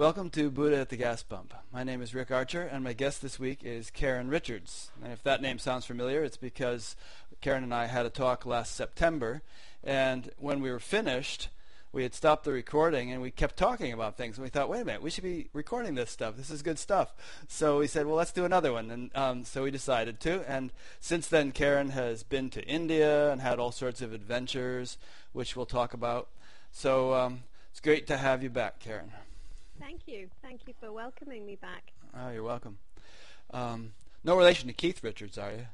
Welcome to Buddha at the Gas Pump. My name is Rick Archer, and my guest this week is Karen Richards. And if that name sounds familiar, it's because Karen and I had a talk last September, and when we were finished, we had stopped the recording and we kept talking about things. And we thought, wait a minute, we should be recording this stuff. This is good stuff. So we said, well, let's do another one. And um, so we decided to. And since then, Karen has been to India and had all sorts of adventures, which we'll talk about. So um, it's great to have you back, Karen. Thank you. Thank you for welcoming me back. Oh, you're welcome. Um, no relation to Keith Richards, are you?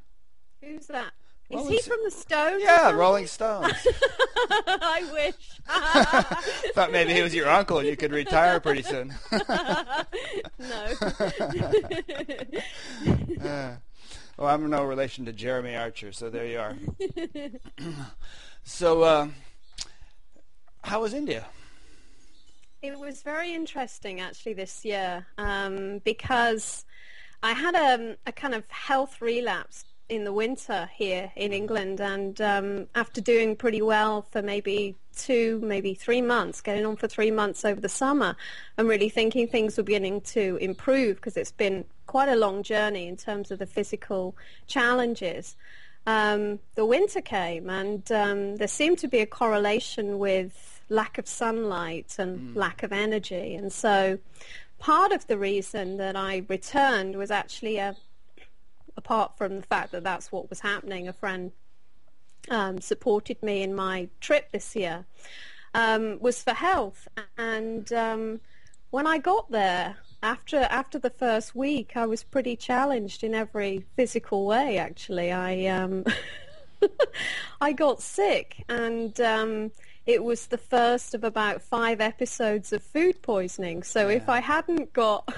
Who's that? Rolling Is he Sto- from the Stones? Yeah. Rolling Stones. I wish. Thought maybe he was your uncle and you could retire pretty soon. no. Uh, well, I'm no relation to Jeffrey Archer, so there you are. so, uh, how was India? It was very interesting actually this year um, because I had a, a kind of health relapse in the winter here in England and um, after doing pretty well for maybe two, maybe three months, getting on for three months over the summer and really thinking things were beginning to improve because it's been quite a long journey in terms of the physical challenges. Um, the winter came and um, there seemed to be a correlation with lack of sunlight and lack of energy. And so part of the reason that I returned was actually a, apart from the fact that that's what was happening, a friend um, supported me in my trip this year, um, was for health. And um, when I got there, after after the first week, I was pretty challenged in every physical way. Actually, I um, I got sick, and um, it was the first of about five episodes of food poisoning. So if I hadn't got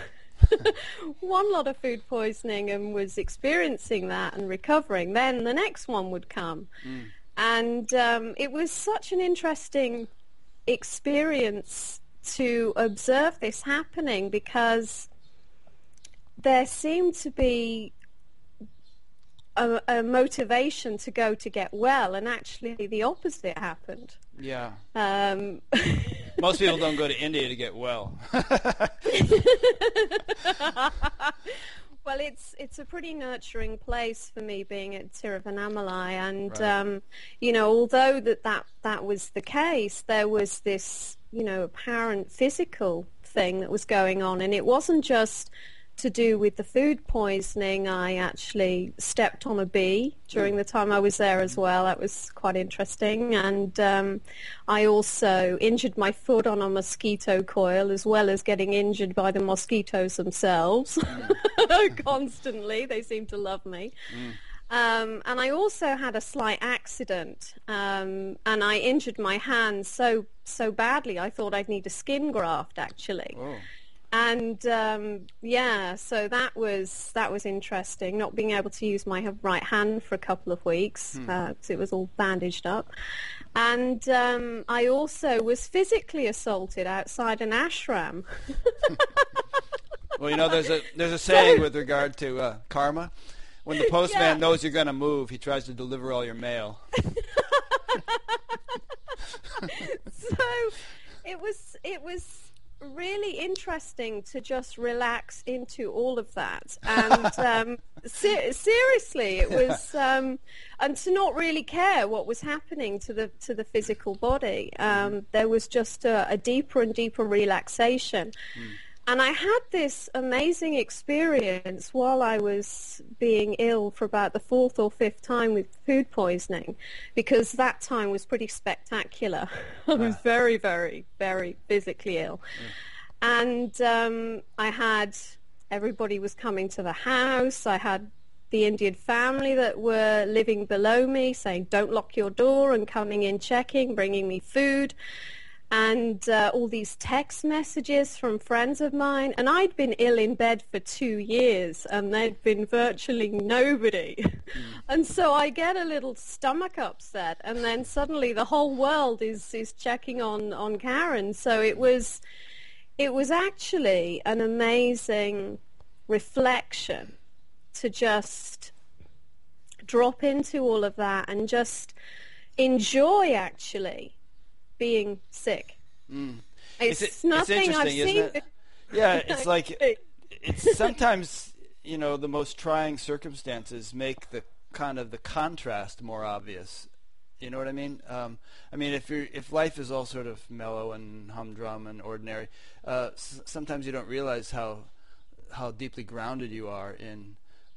one lot of food poisoning and was experiencing that and recovering, then the next one would come. And um, it was such an interesting experience to observe this happening because there seemed to be a, a motivation to go to get well, and actually the opposite happened. Yeah. Um, Most people don't go to India to get well. well, it's it's a pretty nurturing place for me being at Tiruvannamalai, and Right. um, you know, although that, that that was the case, there was this you know apparent physical thing that was going on, and it wasn't just to do with the food poisoning. I actually stepped on a bee during the time I was there as well. That was quite interesting, and um, I also injured my foot on a mosquito coil, as well as getting injured by the mosquitoes themselves. Constantly, they seem to love me. Um, and I also had a slight accident, um, and I injured my hand so so badly. I thought I'd need a skin graft actually. oh. And um, yeah, so that was that was interesting. Not being able to use my right hand for a couple of weeks because it was all bandaged up. And um, I also was physically assaulted outside an ashram. Well, you know, there's a there's a saying with regard to uh, karma. When the postman Yeah. knows you're going to move, he tries to deliver all your mail. so it was it was really interesting to just relax into all of that. And um, ser- seriously it was um, and to not really care what was happening to the to the physical body um, there was just a, a deeper and deeper relaxation and I had this amazing experience while I was being ill for about the fourth or fifth time with food poisoning because that time was pretty spectacular. I was Ah. very, very, very physically ill. And um, I had, everybody was coming to the house. I had the Indian family that were living below me saying, don't lock your door and coming in checking, bringing me food and uh, all these text messages from friends of mine. And I'd been ill in bed for two years, and there'd been virtually nobody. and so I get a little stomach upset, and then suddenly the whole world is is checking on on Karen. So it was it was actually an amazing reflection to just drop into all of that and just enjoy actually being sick. Mm. It's, It's- it's nothing I've seen. it? Yeah, it's like it's sometimes you know the most trying circumstances make the kind of the contrast more obvious. You know what I mean? Um, I mean, if you if life is all sort of mellow and humdrum and ordinary, uh, s- sometimes you don't realize how how deeply grounded you are in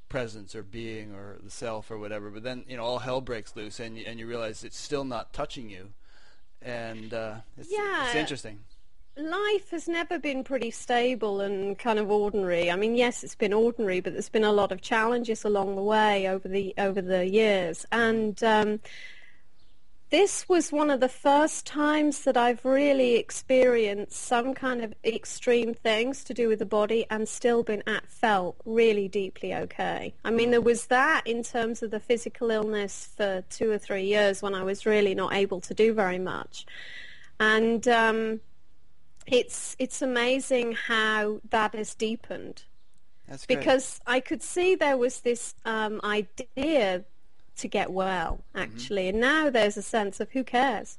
presence or being or the self or whatever. But then you know all hell breaks loose, and you, and you realize it's still not touching you, and uh, it's, Yeah. it's interesting. life has never been pretty stable and kind of ordinary. I mean, yes, it's been ordinary, but there's been a lot of challenges along the way over the over the years. And um, this was one of the first times that I've really experienced some kind of extreme things to do with the body and still been at felt really deeply okay. I mean, there was that in terms of the physical illness for two or three years when I was really not able to do very much. And um, it's it's amazing how that has deepened That's because I could see there was this um, idea to get well mm-hmm. actually, and now there's a sense of who cares,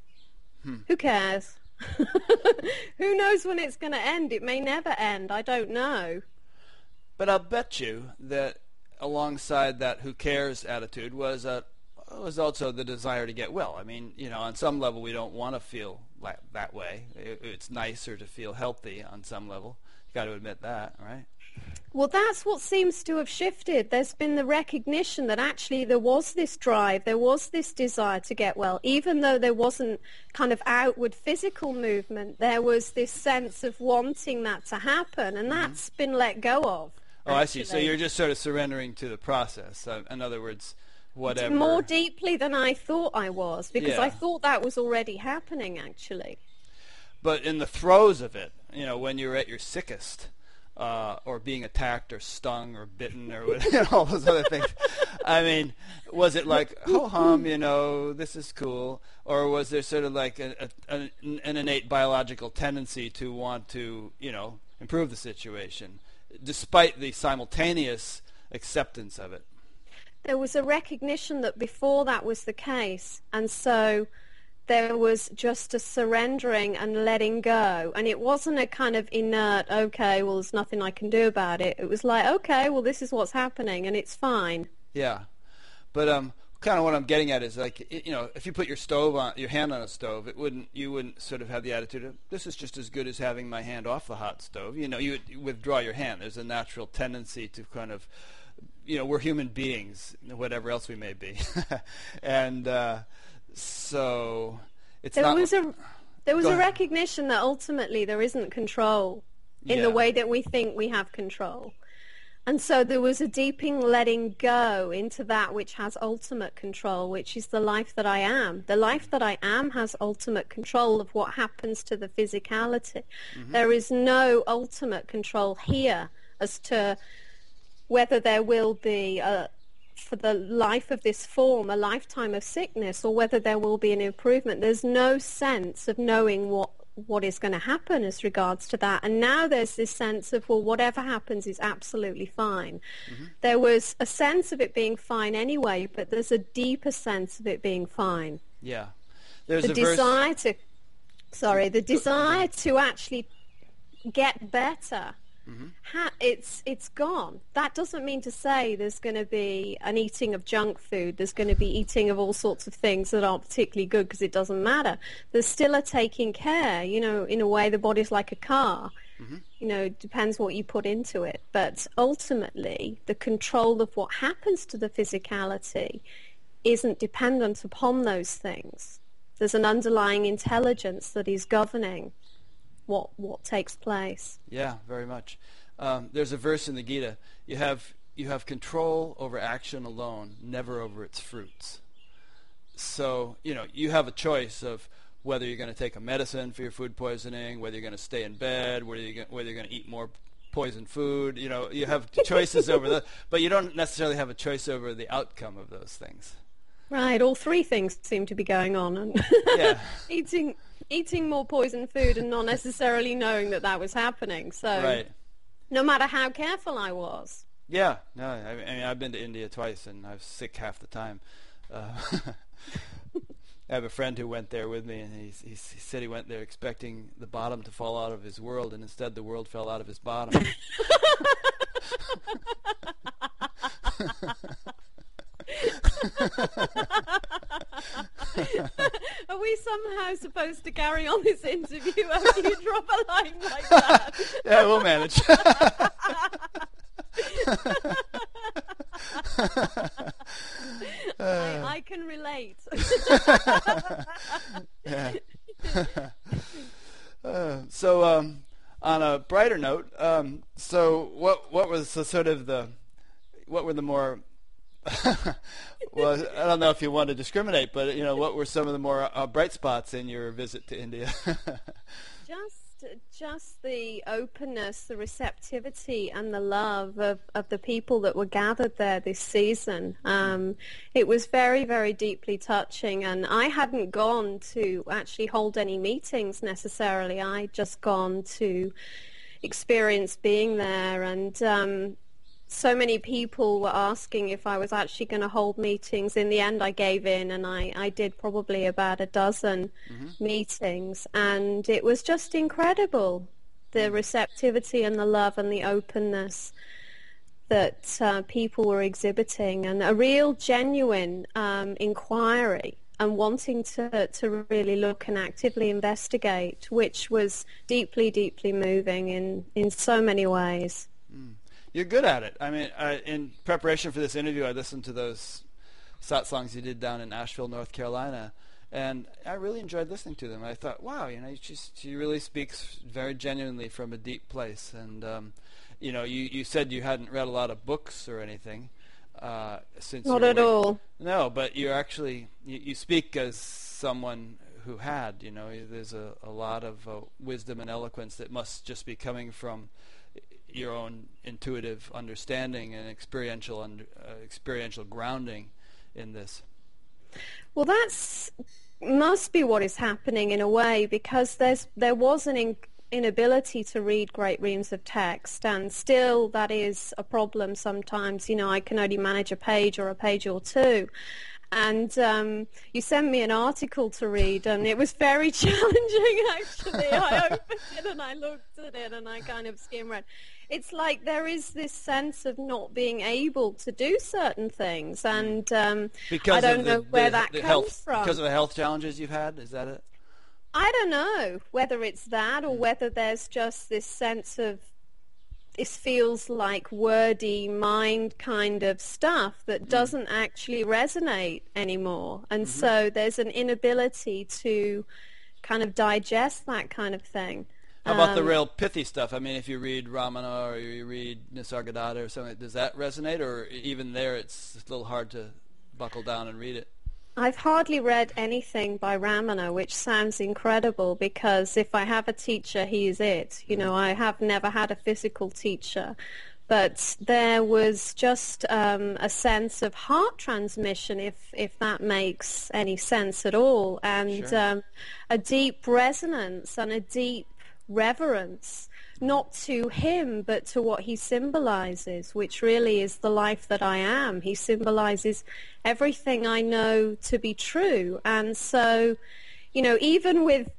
hmm. who cares, who knows when it's going to end? It may never end. I don't know. But I'll bet you that alongside that "who cares" attitude was a was also the desire to get well. I mean, you know, on some level, we don't want to feel like that way. It, it's nicer to feel healthy on some level. You got to admit that, right? Well, that's what seems to have shifted. There's been the recognition that actually there was this drive, there was this desire to get well, even though there wasn't kind of outward physical movement. There was this sense of wanting that to happen, and that's been let go of. Oh, I see. So you're just sort of surrendering to the process. Uh, in other words, whatever. more deeply than I thought I was, because I thought that was already happening. Actually, but in the throes of it, you know, when you're at your sickest, uh, or being attacked or stung or bitten or what, all those other things. I mean, was it like ho hum, you know, this is cool, or was there sort of like a, a, an, an innate biological tendency to want to, you know, improve the situation, despite the simultaneous acceptance of it? there was a recognition that before that was the case, and so there was just a surrendering and letting go. And it wasn't a kind of inert, okay, well, there's nothing I can do about it. It was like, okay, well, this is what's happening, and it's fine. Yeah, but um, kind of what I'm getting at is like you know, if you put your stove on your hand on a stove, it wouldn't you wouldn't sort of have the attitude of this is just as good as having my hand off the hot stove. You know, you would withdraw your hand. There's a natural tendency to kind of you know, we're human beings, whatever else we may be, and uh, so it's There not. was a there was a recognition that ultimately there isn't control in Yeah. the way that we think we have control. And so there was a deeping letting go into that which has ultimate control, which is the life that I am. The life that I am has ultimate control of what happens to the physicality. Mm-hmm. There is no ultimate control here as to whether there will be a, for the life of this form a lifetime of sickness or whether there will be an improvement. There's no sense of knowing what what is going to happen as regards to that. And now there's this sense of, well, whatever happens is absolutely fine. Mm-hmm. There was a sense of it being fine anyway, but there's a deeper sense of it being fine. yeah, there's The a verse. desire to, sorry, the desire to actually get better. Mm-hmm. Ha- it's it's gone. That doesn't mean to say there's going to be an eating of junk food. There's going to be eating of all sorts of things that aren't particularly good because it doesn't matter. There's still a taking care. You know, in a way, the body's like a car. Mm-hmm. You know, it depends what you put into it. But ultimately, the control of what happens to the physicality isn't dependent upon those things. There's an underlying intelligence that is governing what what takes place. Yeah, very much. Um, there's a verse in the Gita. You have you have control over action alone, never over its fruits. So you know you have a choice of whether you're going to take a medicine for your food poisoning, whether you're going to stay in bed, whether you're whether you're going to eat more poison food. You know you have choices over the, but you don't necessarily have a choice over the outcome of those things. Right, all three things seem to be going on, and Yeah. eating eating more poison food and not necessarily knowing that that was happening. So Right. no matter how careful I was, Yeah, no, I I mean I've been to India twice and I was sick half the time, uh, I have a friend who went there with me, and he, he, he said he went there expecting the bottom to fall out of his world, and instead the world fell out of his bottom. Are we somehow supposed to carry on this interview after you drop a line like that? yeah, we'll manage. I, I can relate. yeah. Uh, so, um, on a brighter note, um, so what what was the sort of the what were the more well, I don't know if you want to discriminate, but you know, what were some of the more uh, bright spots in your visit to India? just just the openness, the receptivity, and the love of, of the people that were gathered there this season. Um, it was very, very deeply touching, and I hadn't gone to actually hold any meetings necessarily. I'd just gone to experience being there, and um, so many people were asking if I was actually going to hold meetings. In the end, I gave in and I, I did probably about a dozen mm-hmm. meetings. And it was just incredible, the mm. receptivity and the love and the openness that uh, people were exhibiting and a real genuine um, inquiry and wanting to, to really look and actively investigate, which was deeply, deeply moving in, in so many ways. You're good at it. I mean, I, in preparation for this interview, I listened to those satsangs you did down in Asheville, North Carolina, and I really enjoyed listening to them. I thought, wow, you know, she she really speaks very genuinely from a deep place. And um, you know, you you said you hadn't read a lot of books or anything uh, since not at all. No, but you're actually you, you speak as someone who had. You know, there's a, a lot of uh, wisdom and eloquence that must just be coming from your own intuitive understanding and experiential uh, experiential grounding in this. Well, that's must be what is happening in a way because there's there was an in, inability to read great reams of text and still that is a problem sometimes you know I can only manage a page or a page or two and um, you sent me an article to read, and it was very challenging. Actually, I opened it and I looked at it, and I kind of skimmed read. It's like there is this sense of not being able to do certain things, mm. and um, because I don't the, know where the, that the comes health, from. Because of the health challenges you've had, is that it? I don't know whether it's that or mm. whether there's just this sense of this feels like wordy mind kind of stuff that mm. doesn't actually resonate anymore. And mm-hmm. so there's an inability to kind of digest that kind of thing. How about um, the real pithy stuff? I mean, if you read Ramana or you read Nisargadatta or something, does that resonate? Or even there, it's a little hard to buckle down and read it? I've hardly read anything by Ramana, which sounds incredible because if I have a teacher, he is it. You know, I have never had a physical teacher, but there was just um, a sense of heart transmission, if if that makes any sense at all, and sure. um, a deep resonance and a deep reverence not to him, but to what he symbolizes, which really is the life that I am. He symbolizes everything I know to be true. And so, you know, even with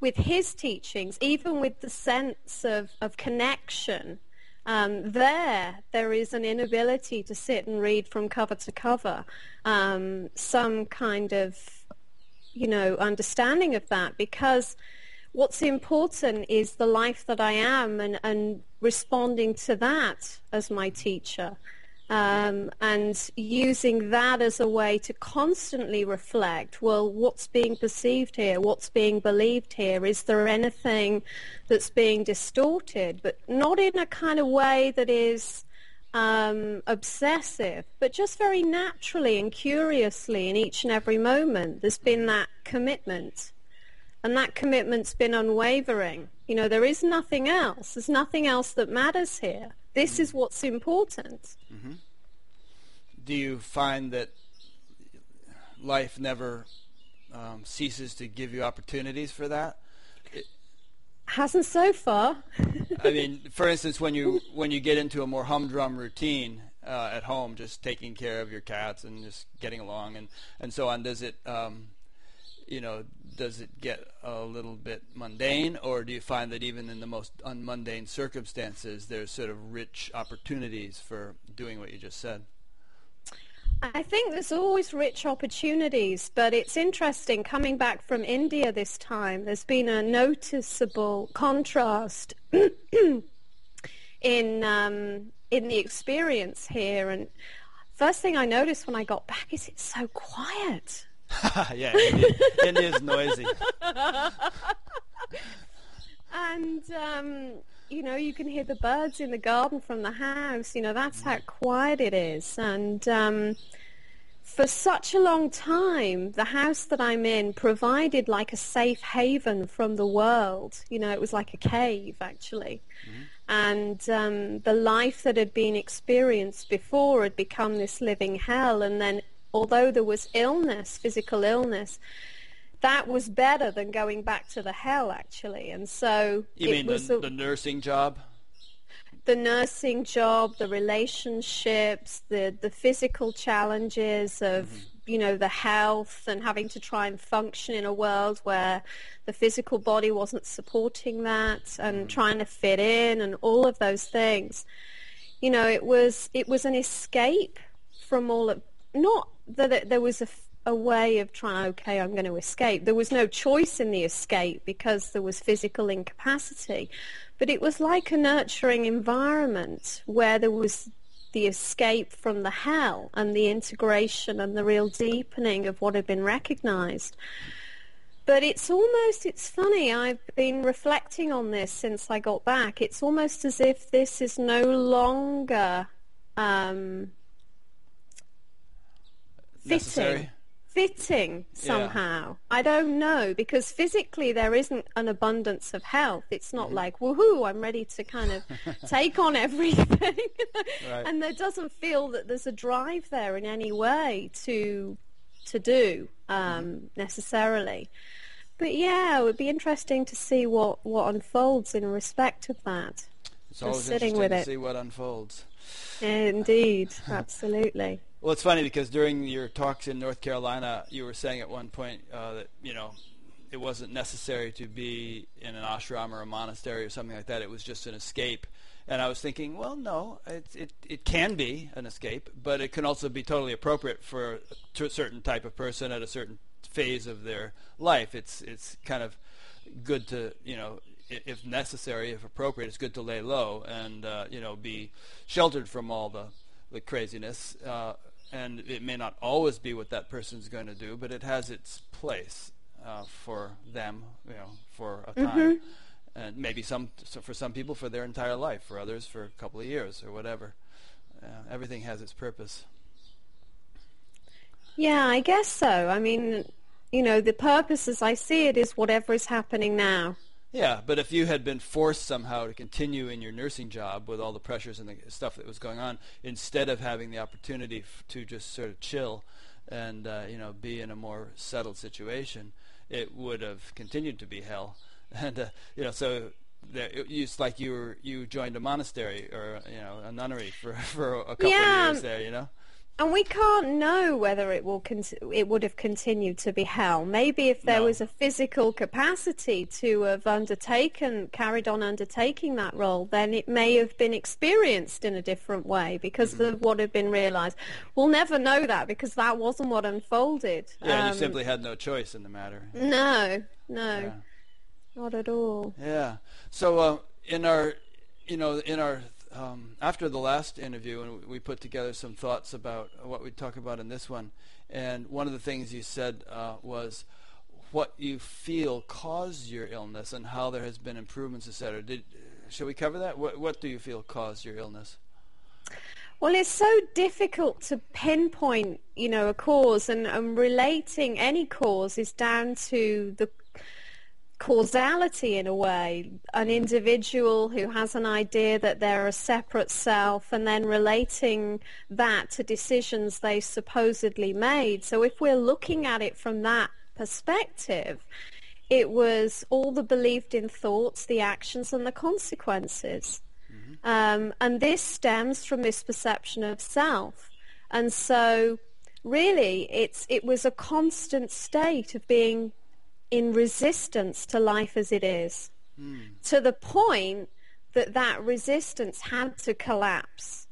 with his teachings, even with the sense of, of connection, um, there there is an inability to sit and read from cover to cover um, some kind of, you know, understanding of that because what's important is the life that I am and, and responding to that as my teacher. Um, and using that as a way to constantly reflect, well, what's being perceived here? What's being believed here? Is there anything that's being distorted? But not in a kind of way that is um, obsessive, but just very naturally and curiously in each and every moment. There's been that commitment and that commitment's been unwavering. You know, there is nothing else. There's nothing else that matters here. This mm-hmm. is what's important. Mm-hmm. Do you find that life never um, ceases to give you opportunities for that? It, Hasn't so far. I mean, for instance, when you when you get into a more humdrum routine uh, at home, just taking care of your cats and just getting along and, and so on, does it um, you know, does it get a little bit mundane, or do you find that even in the most unmundane circumstances, there's sort of rich opportunities for doing what you just said? I think there's always rich opportunities, but it's interesting coming back from India this time. There's been a noticeable contrast in um, in the experience here. And first thing I noticed when I got back is it's so quiet. yeah, it is noisy. and um, you know, you can hear the birds in the garden from the house. You know, that's how quiet it is. And um, for such a long time, the house that I'm in provided like a safe haven from the world. You know, it was like a cave, actually. Mm-hmm. And um, the life that had been experienced before had become this living hell. And then, although there was illness, physical illness, that was better than going back to the hell, actually. And so you mean the, a, the nursing job? The nursing job, the relationships, the the physical challenges of mm-hmm. you know the health and having to try and function in a world where the physical body wasn't supporting that, and mm-hmm. trying to fit in, and all of those things. You know, it was it was an escape from all of not that it, there was a a way of trying, okay, I'm going to escape. There was no choice in the escape because there was physical incapacity. But it was like a nurturing environment where there was the escape from the hell and the integration and the real deepening of what had been recognized. But it's almost, it's funny, I've been reflecting on this since I got back. It's almost as if this is no longer um, fitting. Necessary fitting somehow. Yeah. I don't know because physically there isn't an abundance of health. It's not mm-hmm. like woohoo, I'm ready to kind of take on everything, right. and there doesn't feel that there's a drive there in any way to to do um, mm-hmm. necessarily. But yeah, it would be interesting to see what, what unfolds in respect of that. It's always sitting with to it. see what unfolds. Indeed, absolutely. Well, it's funny because during your talks in North Carolina, you were saying at one point uh, that you know it wasn't necessary to be in an ashram or a monastery or something like that. It was just an escape. And I was thinking, well, no, it it it can be an escape, but it can also be totally appropriate for a certain type of person at a certain phase of their life. It's it's kind of good to you know if necessary, if appropriate, it's good to lay low and uh, you know be sheltered from all the the craziness. Uh, and it may not always be what that person's going to do, but it has its place uh, for them, you know, for a time, mm-hmm. and maybe some so for some people for their entire life, for others for a couple of years or whatever. Uh, everything has its purpose. Yeah, I guess so. I mean, you know, the purpose as I see it is whatever is happening now. Yeah, but if you had been forced somehow to continue in your nursing job with all the pressures and the stuff that was going on, instead of having the opportunity f- to just sort of chill and uh, you know be in a more settled situation, it would have continued to be hell. And uh, you know, so there, it, it's like you were you joined a monastery or you know a nunnery for for a couple yeah, of years there. You know. And we can't know whether it will con- it would have continued to be hell. Maybe if there no. was a physical capacity to have undertaken, carried on undertaking that role, then it may have been experienced in a different way because mm-hmm. of what had been realized. We'll never know that because that wasn't what unfolded. Yeah, um, you simply had no choice in the matter. No, no, yeah. not at all. Yeah. So uh, in our, you know, in our um, after the last interview, and we put together some thoughts about what we'd talk about in this one. And one of the things you said uh, was what you feel caused your illness and how there has been improvements, etc. Did shall we cover that? What what do you feel caused your illness? Well, it's so difficult to pinpoint, you know, a cause, and, and relating any cause is down to the causality in a way. An individual who has an idea that they're a separate self and then relating that to decisions they supposedly made. So if we're looking at it from that perspective, it was all the believed in thoughts, the actions and the consequences. Mm-hmm. Um, and this stems from this perception of self. And so really it's, it was a constant state of being in resistance to life as it is, to the point that that resistance had to collapse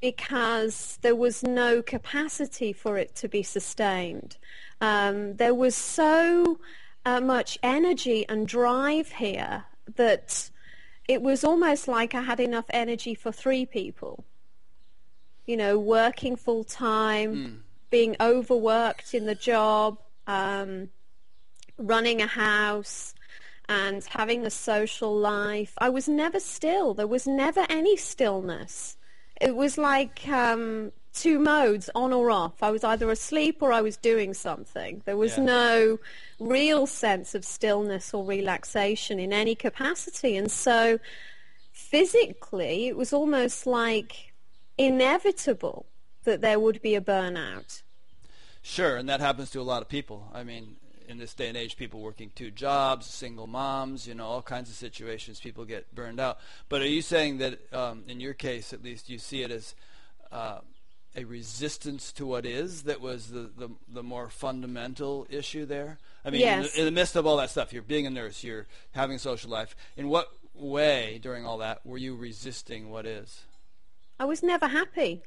because there was no capacity for it to be sustained. Um, there was so uh, much energy and drive here that it was almost like I had enough energy for three people. You know, working full time, being overworked in the job, um, running a house, and having a social life. I was never still. There was never any stillness. It was like um, two modes, on or off. I was either asleep or I was doing something. There was Yeah. no real sense of stillness or relaxation in any capacity. And so physically, it was almost like inevitable that there would be a burnout. Sure, and that happens to a lot of people. I mean, in this day and age, people working two jobs, single moms, you know, all kinds of situations, people get burned out. But are you saying that, um, in your case at least, you see it as uh, a resistance to what is that was the, the, the more fundamental issue there? I mean, in, the, in the midst of all that stuff, you're being a nurse, you're having a social life. In what way during all that were you resisting what is? I was never happy.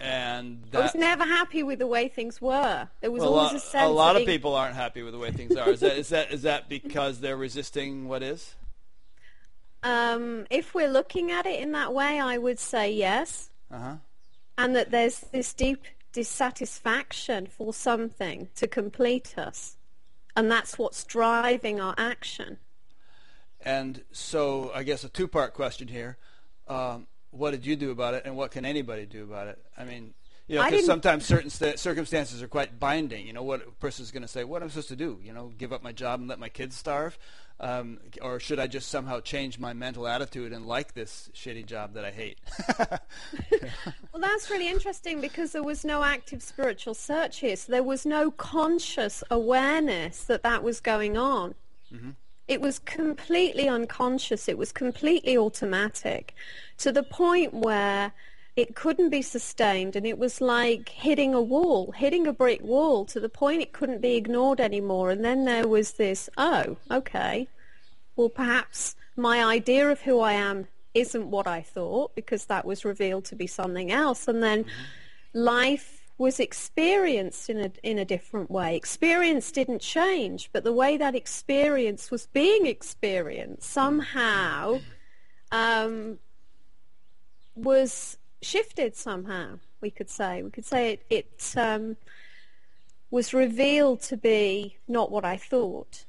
And I was never happy with the way things were. There was Well, always a sense a lot of being- people aren't happy with the way things are. Is that is that is that because they're resisting what is? Um, if we're looking at it in that way, I would say yes, Uh huh. and that there's this deep dissatisfaction for something to complete us, and that's what's driving our action. And so, I guess a two-part question here: um, What did you do about it, and what can anybody do about it? I mean, you know, because sometimes certain st- circumstances are quite binding. You know, what a person's going to say, "What am I supposed to do? You know, give up my job and let my kids starve, um, or should I just somehow change my mental attitude and like this shitty job that I hate?" Well, that's really interesting because there was no active spiritual search here, so there was no conscious awareness that that was going on. It was completely unconscious. It was completely automatic to the point where it couldn't be sustained and it was like hitting a wall, hitting a brick wall to the point it couldn't be ignored anymore. And then there was this, oh, okay, well, perhaps my idea of who I am isn't what I thought because that was revealed to be something else. And then mm-hmm. life was experienced in a, in a different way. Experience didn't change, but the way that experience was being experienced somehow um, was shifted somehow, we could say. We could say it, it um, was revealed to be not what I thought.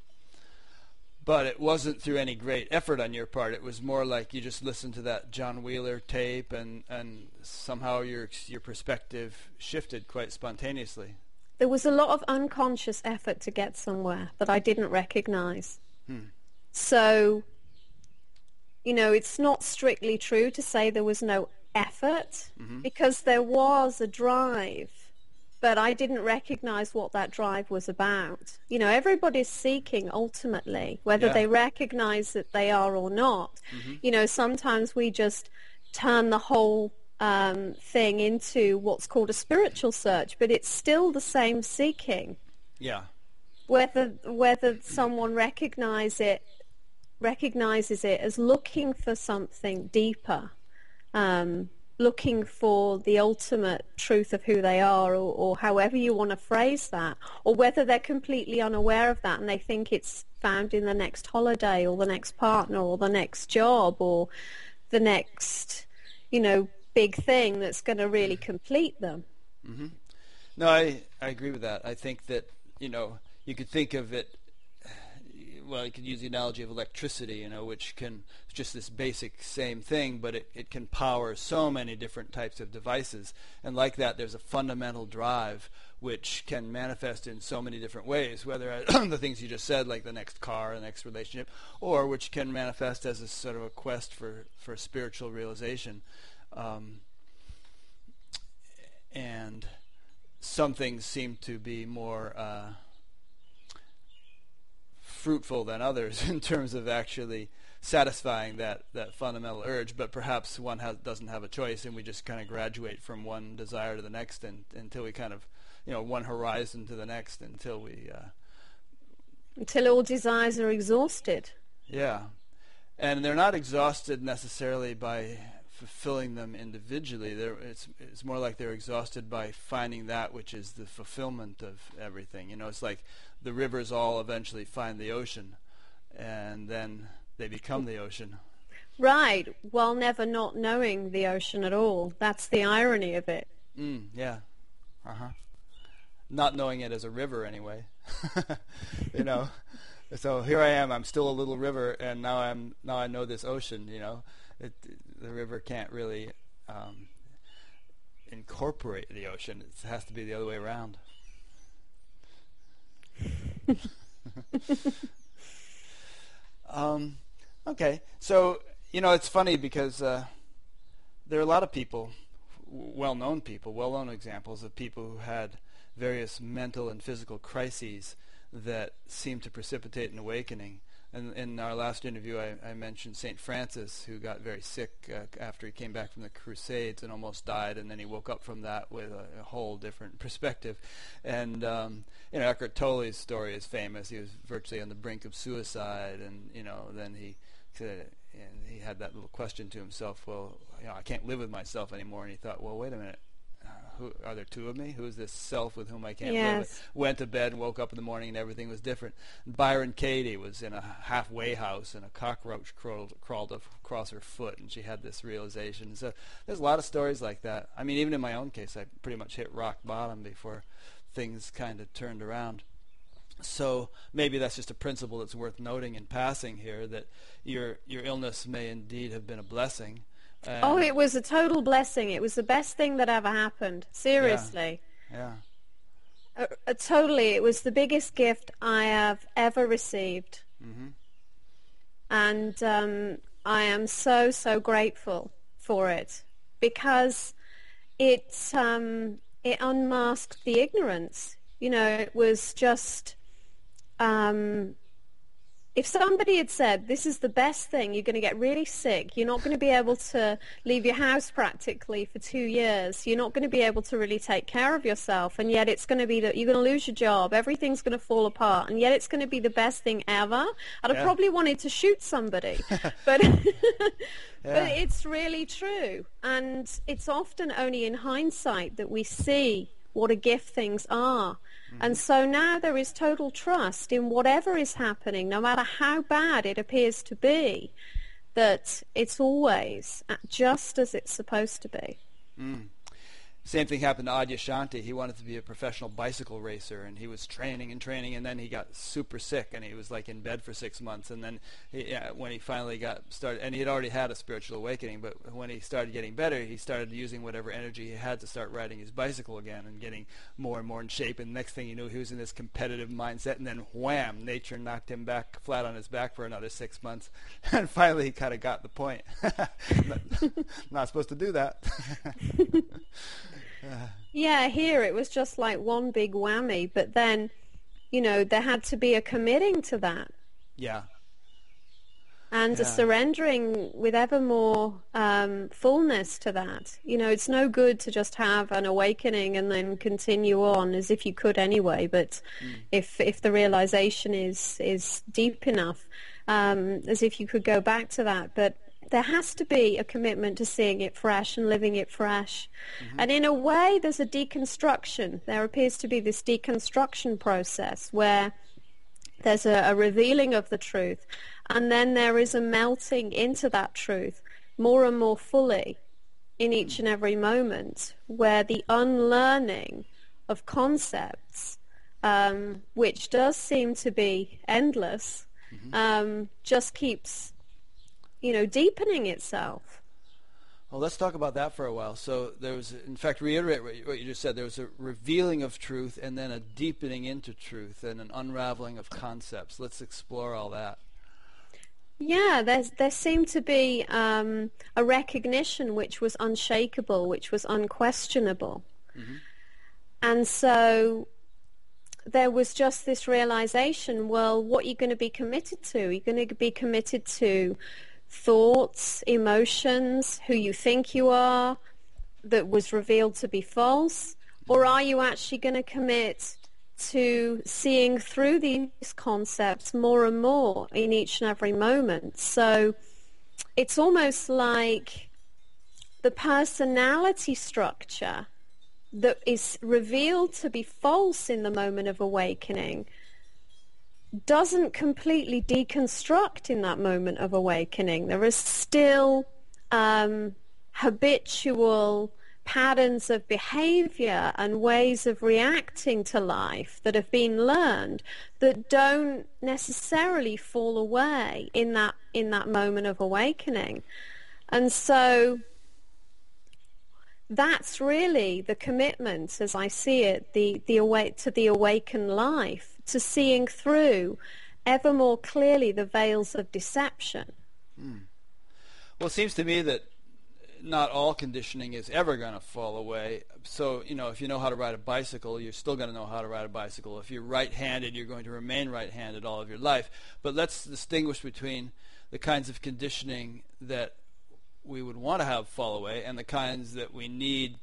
But it wasn't through any great effort on your part. It was more like you just listened to that John Wheeler tape, and and somehow your your perspective shifted quite spontaneously. There was a lot of unconscious effort to get somewhere that I didn't recognize. Hmm. So, you know, it's not strictly true to say there was no effort mm-hmm. because there was a drive, but I didn't recognize what that drive was about. You know, everybody's seeking ultimately, whether Yeah. they recognize that they are or not. You know, sometimes we just turn the whole um, thing into what's called a spiritual search, but it's still the same seeking. Yeah, Whether whether someone recognize it recognizes it as looking for something deeper, um, looking for the ultimate truth of who they are, or, or however you want to phrase that, or whether they're completely unaware of that and they think it's found in the next holiday, or the next partner, or the next job, or the next, you know, big thing that's going to really complete them. Mm-hmm. no, I I agree with that. I think that you know you could think of it. Well, you could use the analogy of electricity, you know, which can just this basic same thing, but it, it can power so many different types of devices. And like that, there's a fundamental drive which can manifest in so many different ways, whether the things you just said, like the next car, the next relationship, or which can manifest as a sort of a quest for, for spiritual realization. Um, and some things seem to be more uh, fruitful than others in terms of actually satisfying that, that fundamental urge, but perhaps one has, doesn't have a choice, and we just kind of graduate from one desire to the next, and, until we kind of, you know, one horizon to the next, until we uh, Until all desires are exhausted. Yeah. And they're not exhausted necessarily by fulfilling them individually. They're, it's, it's more like they're exhausted by finding that which is the fulfillment of everything. You know, it's like the rivers all eventually find the ocean, and then they become the ocean. Right, while never not knowing the ocean at all. That's the irony of it. Mm, yeah. Uh huh. Not knowing it as a river, anyway. you know. so here I am. I'm still a little river, and now I'm now I know this ocean. You know, it, the river can't really um, incorporate the ocean. It has to be the other way around. um, okay, so you know it's funny because uh, there are a lot of people, well-known people, well-known examples of people who had various mental and physical crises that seem to precipitate an awakening. And in our last interview, I, I mentioned St. Francis, who got very sick uh, after he came back from the Crusades and almost died, and then he woke up from that with a, a whole different perspective. And um, you know, Eckhart Tolle's story is famous. He was virtually on the brink of suicide, and you know, then he said, and he had that little question to himself, well, you know, I can't live with myself anymore. And he thought, well, wait a minute, who are there two of me? Who is this self with whom I can't yes. live? With? Went to bed and woke up in the morning and everything was different. Byron Katie was in a halfway house and a cockroach crawled, crawled across her foot and she had this realization. So there's a lot of stories like that. I mean, even in my own case, I pretty much hit rock bottom before things kind of turned around. So maybe that's just a principle that's worth noting in passing here that your your illness may indeed have been a blessing um, oh, it was a total blessing. It was the best thing that ever happened. Seriously. Yeah. yeah. Uh, uh, totally. It was the biggest gift I have ever received. Mm-hmm. And um, I am so, so grateful for it because it, um, it unmasked the ignorance. You know, it was just um, if somebody had said this is the best thing you're going to get really sick you're not going to be able to leave your house practically for two years you're not going to be able to really take care of yourself and yet it's going to be that you're going to lose your job everything's going to fall apart and yet it's going to be the best thing ever i'd have probably wanted to shoot somebody. But yeah. but it's really true and it's often only in hindsight that we see what a gift things are and so now there is total trust in whatever is happening, no matter how bad it appears to be, that it's always just as it's supposed to be. Mm. Same thing happened to Adyashanti. He wanted to be a professional bicycle racer, and he was training and training, and then he got super sick, and he was like in bed for six months. And then he, yeah, when he finally got started, and he had already had a spiritual awakening, but when he started getting better, he started using whatever energy he had to start riding his bicycle again and getting more and more in shape. And next thing you knew, he was in this competitive mindset, and then wham, nature knocked him back flat on his back for another six months, and finally he kind of got the point. not, not supposed to do that. Yeah, here it was just like one big whammy, but then, you know, there had to be a committing to that. Yeah. And yeah. a surrendering with ever more um, fullness to that. You know, it's no good to just have an awakening and then continue on as if you could anyway. But mm. if if the realization is is deep enough, um, as if you could go back to that. But there has to be a commitment to seeing it fresh and living it fresh. Mm-hmm. And in a way, there's a deconstruction. There appears to be this deconstruction process where there's a, a revealing of the truth, and then there is a melting into that truth more and more fully in each and every moment, where the unlearning of concepts, um, which does seem to be endless, mm-hmm. um, just keeps you know, deepening itself. Well, let's talk about that for a while. So there was, in fact, reiterate what you just said. There was a revealing of truth, and then a deepening into truth, and an unraveling of concepts. Let's explore all that. Yeah, there there seemed to be um, a recognition which was unshakable, which was unquestionable, mm-hmm. and so there was just this realization. Well, what are you going to be committed to? You're going to be committed to thoughts, emotions, who you think you are that was revealed to be false? Or are you actually going to commit to seeing through these concepts more and more in each and every moment. So it's almost like the personality structure that is revealed to be false in the moment of awakening doesn't completely deconstruct in that moment of awakening. There is still um, habitual patterns of behavior and ways of reacting to life that have been learned that don't necessarily fall away in that in that moment of awakening. And so that's really the commitment as I see it, the, the awake to the awakened life, to seeing through ever more clearly the veils of deception. Hmm. Well, it seems to me that not all conditioning is ever going to fall away. So, you know, if you know how to ride a bicycle, you're still going to know how to ride a bicycle. If you're right-handed, you're going to remain right-handed all of your life. But let's distinguish between the kinds of conditioning that we would want to have fall away and the kinds that we need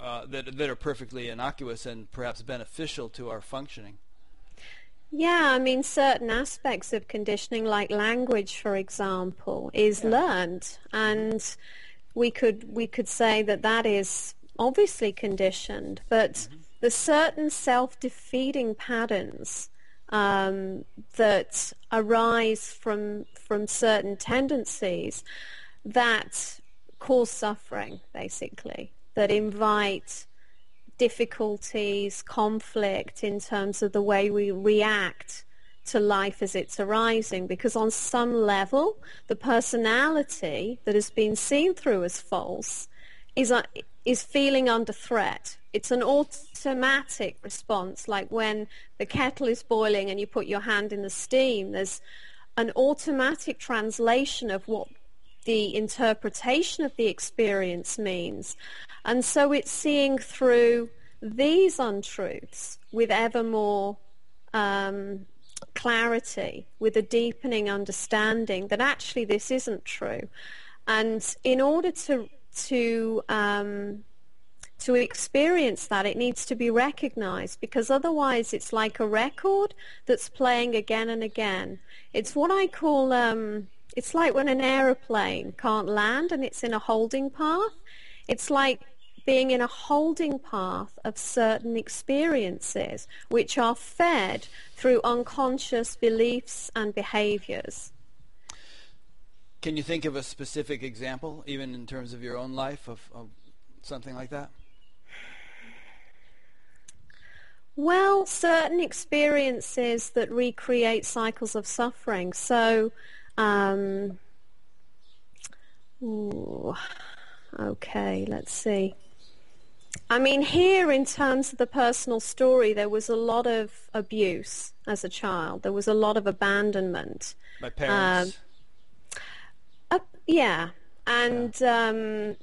uh, that, that are perfectly innocuous and perhaps beneficial to our functioning. Yeah, I mean, certain aspects of conditioning, like language, for example, is yeah. learned, and we could we could say that that is obviously conditioned, but mm-hmm. the certain self-defeating patterns um, that arise from from certain tendencies that cause suffering, basically, that invite difficulties, conflict in terms of the way we react to life as it's arising because on some level the personality that has been seen through as false is, uh, is feeling under threat. It's an automatic response like when the kettle is boiling and you put your hand in the steam. There's an automatic translation of what the interpretation of the experience means. And so it's seeing through these untruths with ever more um, clarity, with a deepening understanding that actually this isn't true. And in order to to um, to experience that, it needs to be recognized because otherwise it's like a record that's playing again and again. It's what I call, um, it's like when an aeroplane can't land and it's in a holding path. It's like being in a holding path of certain experiences which are fed through unconscious beliefs and behaviors. Can you think of a specific example, even in terms of your own life, of, of something like that? Well, certain experiences that recreate cycles of suffering. So, um, ooh, okay, let's see. I mean, here in terms of the personal story, there was a lot of abuse as a child. There was a lot of abandonment. My parents. Um, uh, yeah, and yeah. Um,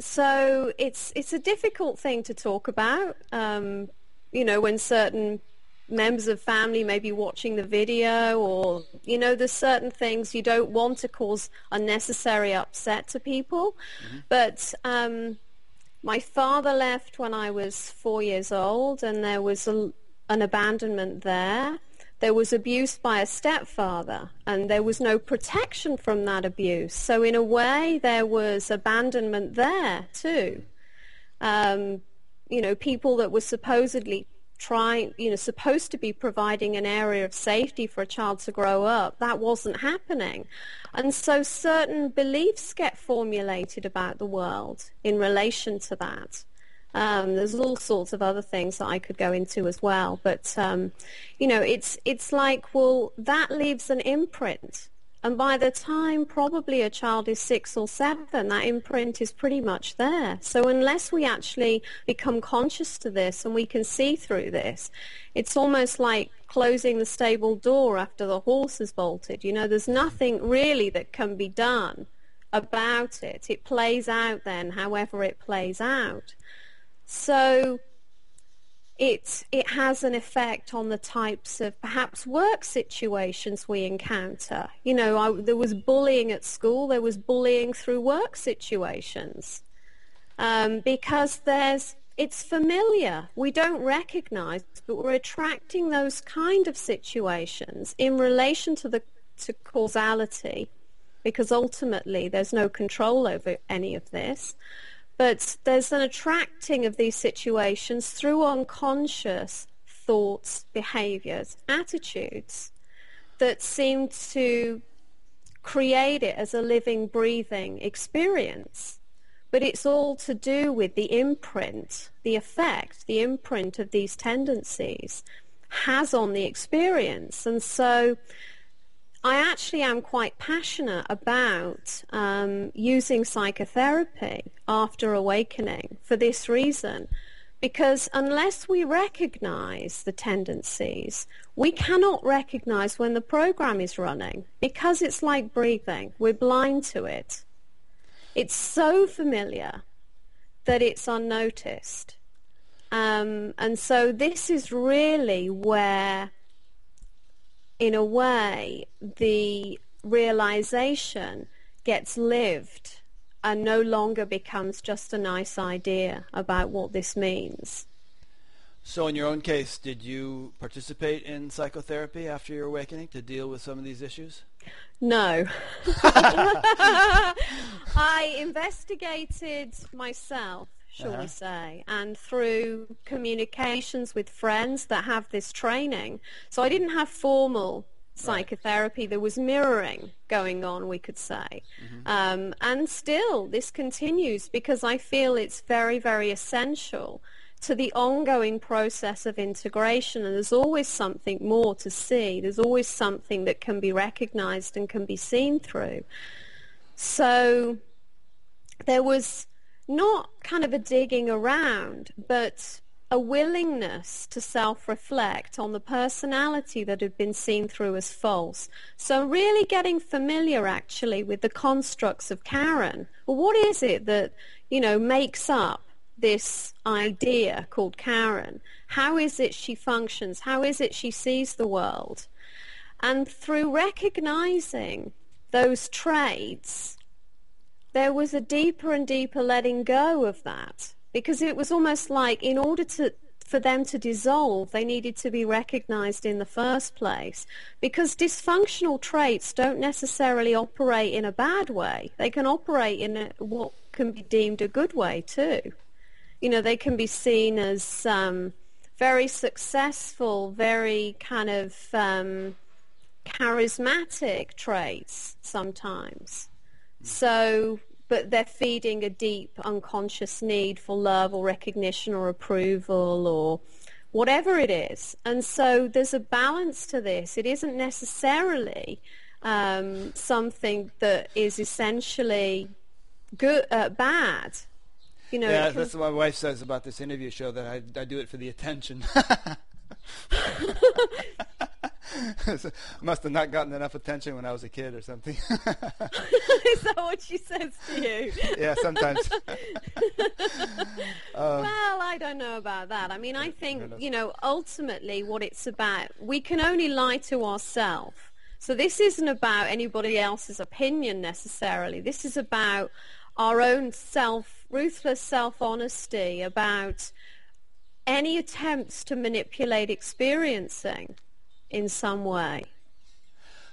so it's it's a difficult thing to talk about. Um, you know, when certain members of family may be watching the video, or you know, there's certain things you don't want to cause unnecessary upset to people, mm-hmm. but um, my father left when I was four years old, and there was a, an abandonment there. There was abuse by a stepfather, and there was no protection from that abuse. So in a way, there was abandonment there too. Um, you know, people that were supposedly trying, you know, supposed to be providing an area of safety for a child to grow up, that wasn't happening. And so certain beliefs get formulated about the world in relation to that. Um, there's all sorts of other things that I could go into as well, but um, you know, it's it's like, well, that leaves an imprint and by the time probably a child is six or seven, that imprint is pretty much there. So unless we actually become conscious to this and we can see through this, it's almost like closing the stable door after the horse has bolted. You know, there's nothing really that can be done about it. It plays out then however it plays out. So it, it has an effect on the types of perhaps work situations we encounter. You know, I, there was bullying at school, there was bullying through work situations. Um, because there's it's familiar. We don't recognize, but we're attracting those kind of situations in relation to the to causality, because ultimately there's no control over any of this. But there's an attracting of these situations through unconscious thoughts, behaviors, attitudes that seem to create it as a living, breathing experience. But it's all to do with the imprint, the effect, the imprint of these tendencies has on the experience. And so I actually am quite passionate about um, using psychotherapy after awakening for this reason. Because unless we recognize the tendencies, we cannot recognize when the program is running because it's like breathing. We're blind to it. It's so familiar that it's unnoticed. Um, and so this is really where in a way, the realization gets lived and no longer becomes just a nice idea about what this means. So in your own case, did you participate in psychotherapy after your awakening to deal with some of these issues? No. I investigated myself shall uh-huh. we say, and through communications with friends that have this training. So I didn't have formal psychotherapy. Right. There was mirroring going on, we could say. Mm-hmm. Um, and still, this continues because I feel it's very, very essential to the ongoing process of integration. And there's always something more to see. There's always something that can be recognized and can be seen through. So there was not kind of a digging around, but a willingness to self-reflect on the personality that had been seen through as false. So really getting familiar actually with the constructs of Karen. Well, what is it that, you know, makes up this idea called Karen? How is it she functions? How is it she sees the world? And through recognizing those traits, there was a deeper and deeper letting go of that because it was almost like in order to for them to dissolve, they needed to be recognized in the first place. Because dysfunctional traits don't necessarily operate in a bad way. They can operate in a, what can be deemed a good way too. You know, they can be seen as um, very successful, very kind of um, charismatic traits sometimes. So, but they're feeding a deep unconscious need for love or recognition or approval or whatever it is. And so there's a balance to this. It isn't necessarily um, something that is essentially good, uh, bad. You know, yeah, can... that's what my wife says about this interview show that I, I do it for the attention. Must have not gotten enough attention when I was a kid or something. Is that what she says to you? yeah, sometimes. um, well, I don't know about that. I mean, I think, you know, ultimately what it's about, we can only lie to ourselves. So this isn't about anybody else's opinion necessarily. This is about our own self, ruthless self-honesty about any attempts to manipulate experiencing in some way.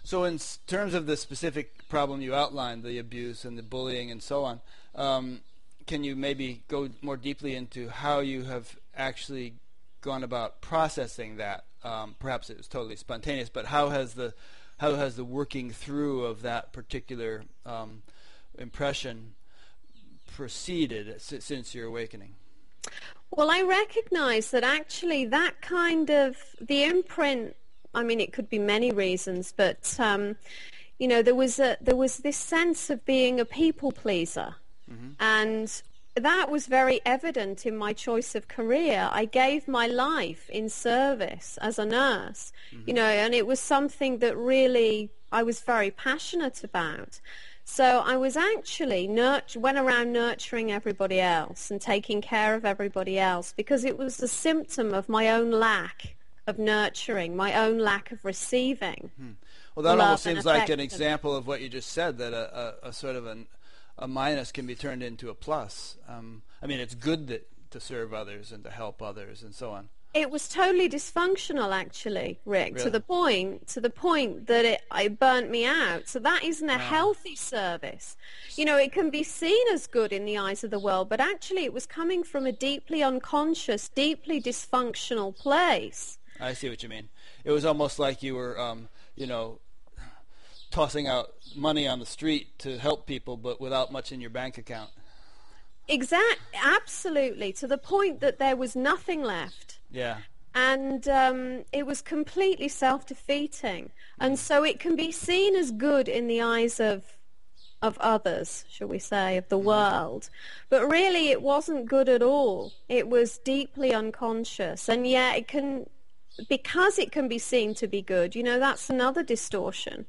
So, in terms of the specific problem you outlined, the abuse and the bullying and so on, um, can you maybe go more deeply into how you have actually gone about processing that? Um, perhaps it was totally spontaneous, but how has the how has the working through of that particular um, impression proceeded since your awakening? Well, I recognize that actually that kind of the imprint I mean, it could be many reasons, but um, you know, there was a there was this sense of being a people pleaser, mm-hmm. and that was very evident in my choice of career. I gave my life in service as a nurse, mm-hmm. you know, and it was something that really I was very passionate about. So I was actually nurt- went around nurturing everybody else and taking care of everybody else because it was a symptom of my own lack of nurturing, my own lack of receiving. Hmm. Well, that almost seems like an example of what you just said, that a, a, a sort of an, a minus can be turned into a plus. Um, I mean, it's good that to serve others and to help others and so on. It was totally dysfunctional, actually, Rick, Really? to the point to the point that it, it burnt me out. So that isn't a Ah. healthy service. You know, it can be seen as good in the eyes of the world, but actually, it was coming from a deeply unconscious, deeply dysfunctional place. I see what you mean. It was almost like you were, um, you know, tossing out money on the street to help people, but without much in your bank account. Exact, absolutely, to the point that there was nothing left. Yeah. and um, it was completely self-defeating. And so it can be seen as good in the eyes of of others, shall we say, of the world. But really, it wasn't good at all. It was deeply unconscious, and yet it can, because it can be seen to be good. You know, that's another distortion.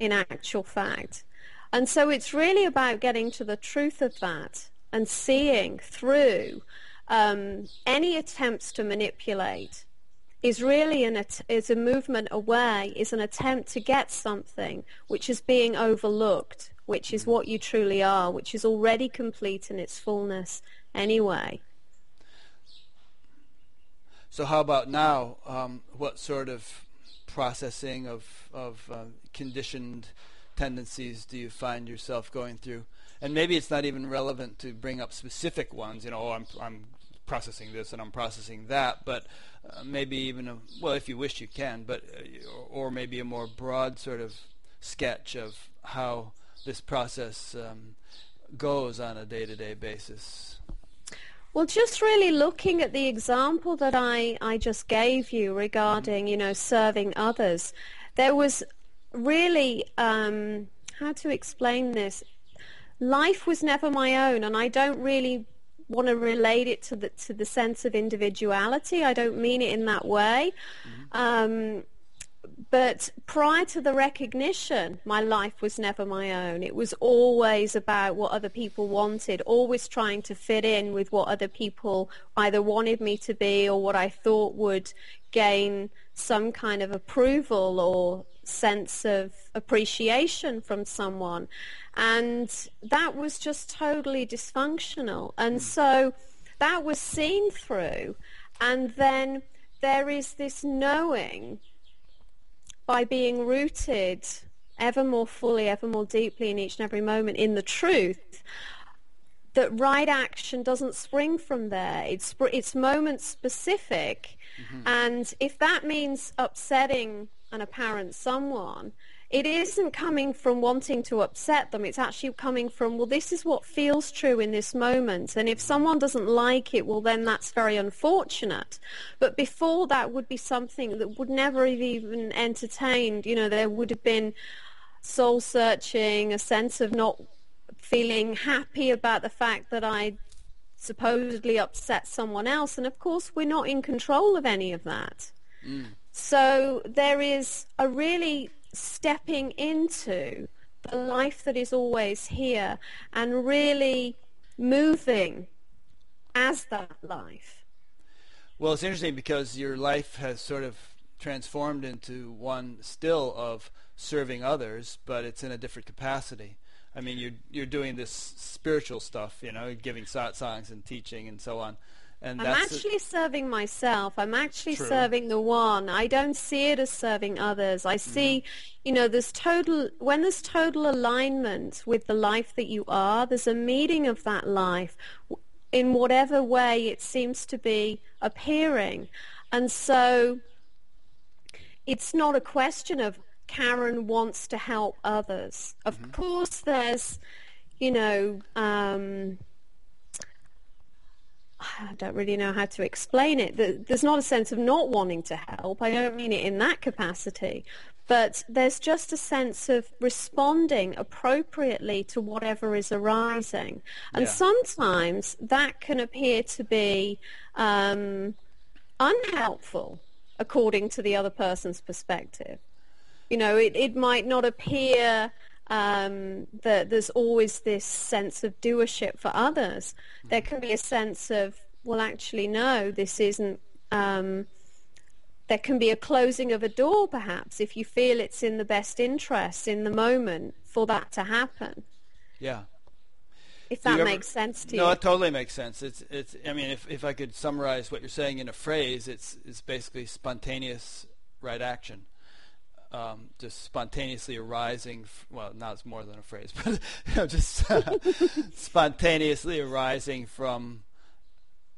In actual fact. And so it's really about getting to the truth of that and seeing through um, any attempts to manipulate is really an is a movement away, is an attempt to get something which is being overlooked, which is what you truly are, which is already complete in its fullness anyway. So how about now? Um, what sort of processing of of uh, conditioned tendencies do you find yourself going through? And maybe it's not even relevant to bring up specific ones. You know, oh, I'm I'm processing this and I'm processing that, but uh, maybe even a, well, if you wish, you can, but uh, or, maybe a more broad sort of sketch of how this process um, goes on a day-to-day basis. Well, just really looking at the example that I, I just gave you regarding, you know, serving others, there was really, um, how to explain this? Life was never my own, and I don't really want to relate it to the to the sense of individuality. I don't mean it in that way. Um, but prior to the recognition, my life was never my own. It was always about what other people wanted, always trying to fit in with what other people either wanted me to be or what I thought would gain some kind of approval or sense of appreciation from someone. And that was just totally dysfunctional. And hmm. so that was seen through. And then there is this knowing by being rooted ever more fully, ever more deeply in each and every moment in the truth, that right action doesn't spring from there. It's, it's moment specific. Mm-hmm. And if that means upsetting an apparent someone, it isn't coming from wanting to upset them. It's actually coming from, well, this is what feels true in this moment. And if someone doesn't like it, well, then that's very unfortunate. But before that would be something that would never have even entertained. You know, there would have been soul searching, a sense of not feeling happy about the fact that I supposedly upset someone else. And of course, we're not in control of any of that. Mm. So there is a really stepping into the life that is always here and really moving as that life. Well, it's interesting because your life has sort of transformed into one still of serving others, but it's in a different capacity. I mean, you're you're doing this spiritual stuff, you know, giving songs and teaching and so on, and I'm actually serving myself. I'm actually True. serving the one. I don't see it as serving others. I see, you know, there's total, when there's total alignment with the life that you are, there's a meeting of that life in whatever way it seems to be appearing. And so it's not a question of Karen wants to help others. Of course, there's, you know, um, I don't really know how to explain it. There's not a sense of not wanting to help. I don't mean it in that capacity. But there's just a sense of responding appropriately to whatever is arising. And Yeah. sometimes that can appear to be um, unhelpful according to the other person's perspective. You know, it, it might not appear um, that there's always this sense of doership for others. There can be a sense of, well, actually, no, this isn't. Um, there can be a closing of a door, perhaps, if you feel it's in the best interest in the moment for that to happen. yeah. If that ever- makes sense to no, you. No, it totally makes sense. It's it's. I mean, if if I could summarize what you're saying in a phrase, it's it's basically spontaneous right action, um, just spontaneously arising. F- well, now it's more than a phrase, but you know, just uh, spontaneously arising from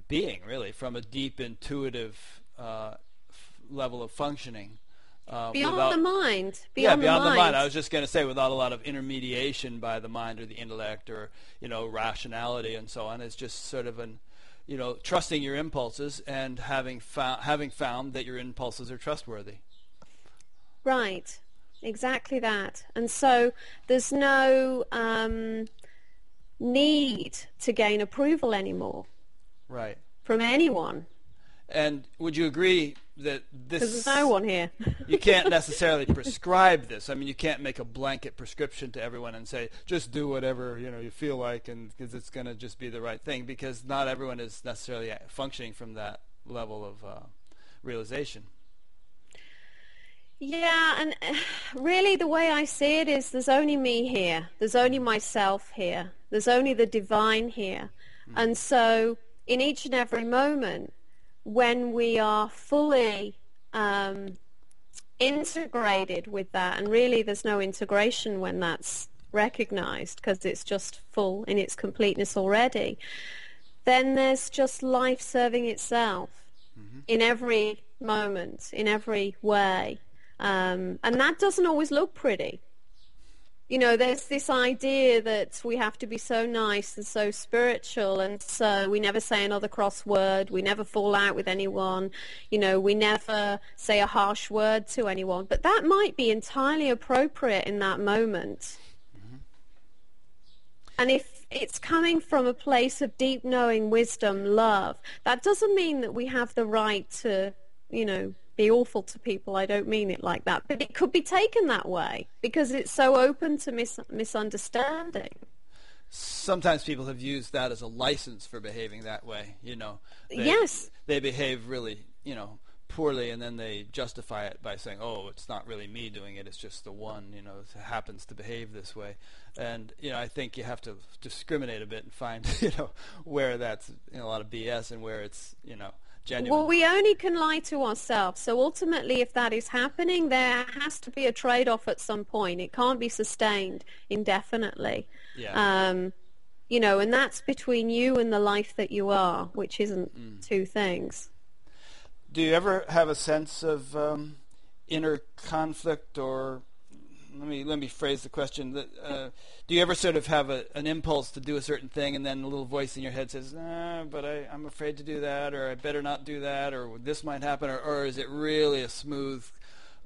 being, really, from a deep intuitive uh, f- level of functioning. Uh, Beyond without- the mind. yeah, Beyond, beyond the, mind. I was just going to say, without a lot of intermediation by the mind or the intellect or you know rationality and so on, it's just sort of an you know trusting your impulses and having found having found that your impulses are trustworthy. Right, exactly that. And so there's no um, need to gain approval anymore Right. from anyone And would you agree that this there's no one here. you can't necessarily prescribe this. I mean, you can't make a blanket prescription to everyone and say just do whatever you know you feel like, and because it's going to just be the right thing. Because not everyone is necessarily functioning from that level of uh, realization. Yeah, and really the way I see it is there's only me here. There's only myself here. There's only the divine here. And so in each and every moment, when we are fully um, integrated with that, and really there's no integration when that's recognized because it's just full in its completeness already, then there's just life serving itself in every moment, in every way. Um, and that doesn't always look pretty. You know, there's this idea that we have to be so nice and so spiritual, and so we never say another cross word, we never fall out with anyone, you know, we never say a harsh word to anyone. But that might be entirely appropriate in that moment. And if it's coming from a place of deep knowing, wisdom, love, that doesn't mean that we have the right to, you know, be awful to people. I don't mean it like that. But it could be taken that way because it's so open to mis- misunderstanding. Sometimes people have used that as a license for behaving that way. You know, they, Yes. they behave really, you know, poorly, and then they justify it by saying, "Oh, it's not really me doing it; it's just the one, you know, happens to behave this way." And you know, I think you have to discriminate a bit and find, you know, where that's you know, a lot of BS and where it's, you know, genuine. Well, we only can lie to ourselves. So ultimately, if that is happening, there has to be a trade-off at some point. It can't be sustained indefinitely. yeah. Um, you know, and that's between you and the life that you are, which isn't two things. Do you ever have a sense of um, inner conflict, or let me let me phrase the question: uh, Do you ever sort of have a, an impulse to do a certain thing, and then a little voice in your head says, "Ah, "But I, I'm afraid to do that," or "I better not do that," or "This might happen," or, or is it really a smooth,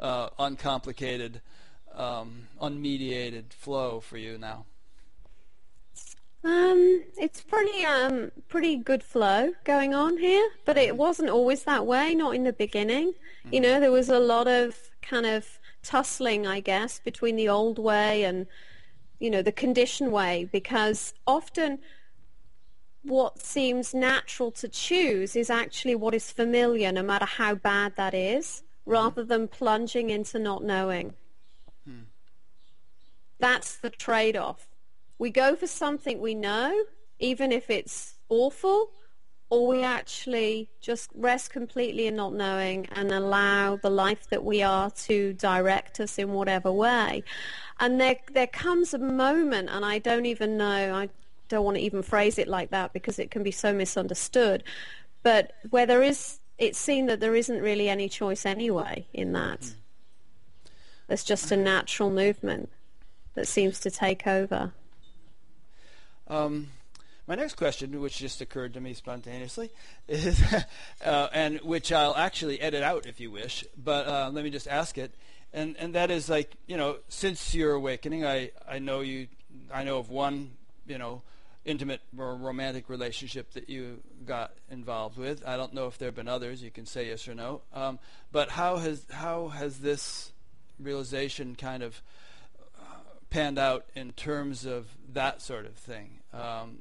uh, uncomplicated, um, unmediated flow for you now? Um, it's pretty um pretty good flow going on here, but it wasn't always that way. Not in the beginning. You know, there was a lot of kind of tussling, I guess, between the old way and you know the conditioned way, because often what seems natural to choose is actually what is familiar, no matter how bad that is, mm-hmm. rather than plunging into not knowing. Hmm. That's the trade-off. We go for something we know, even if it's awful, or we actually just rest completely in not knowing and allow the life that we are to direct us in whatever way. And there, there comes a moment, and I don't even know, I don't want to even phrase it like that because it can be so misunderstood, but where there is, it's seen that there isn't really any choice anyway in that. There's just a natural movement that seems to take over. Um, my next question, which just occurred to me spontaneously, is, uh, and which I'll actually edit out if you wish, but uh, let me just ask it, and and that is like you know, since your awakening, I I know you, I know of one you know, intimate or romantic relationship that you got involved with. I don't know if there have been others. You can say yes or no. Um, but how has how has this realization kind of panned out in terms of that sort of thing. Um,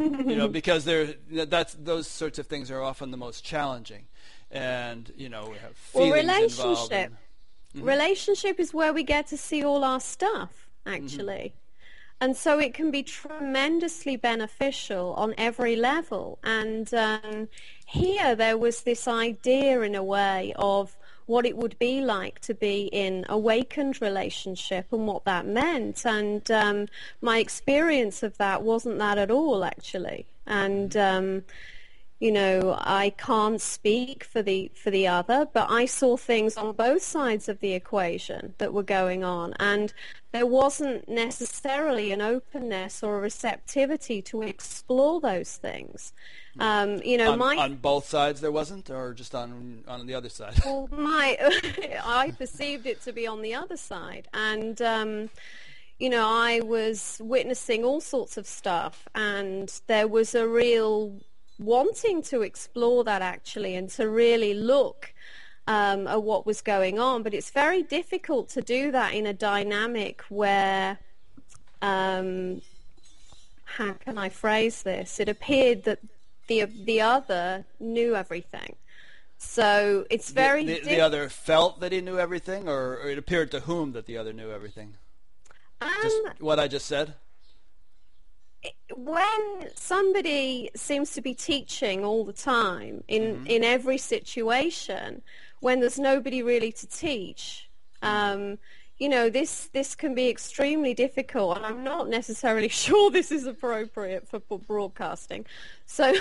you know, because there that's those sorts of things are often the most challenging, and you know we have Well, feelings involved. relationship. and- Relationship is where we get to see all our stuff, Mm-hmm. actually. and so it can be tremendously beneficial on every level. And um, here there was this idea in a way of what it would be like to be in awakened relationship and what that meant. And um, my experience of that wasn't that at all, actually. And um, you know, I can't speak for the for the other, but I saw things on both sides of the equation that were going on, and there wasn't necessarily an openness or a receptivity to explore those things. Um, you know, on, my on both sides there wasn't, or just on on the other side. well, my I perceived it to be on the other side, and. Um, you know, I was witnessing all sorts of stuff, and there was a real wanting to explore that actually and to really look um, at what was going on. But it's very difficult to do that in a dynamic where, um, how can I phrase this? It appeared that the the other knew everything. So it's very the, the, the other felt that he knew everything, or, or, it appeared to whom that the other knew everything. Um, just what I just said when somebody seems to be teaching all the time in mm-hmm. in every situation when there's nobody really to teach um, you know this this can be extremely difficult and i'm not necessarily sure this is appropriate for broadcasting. So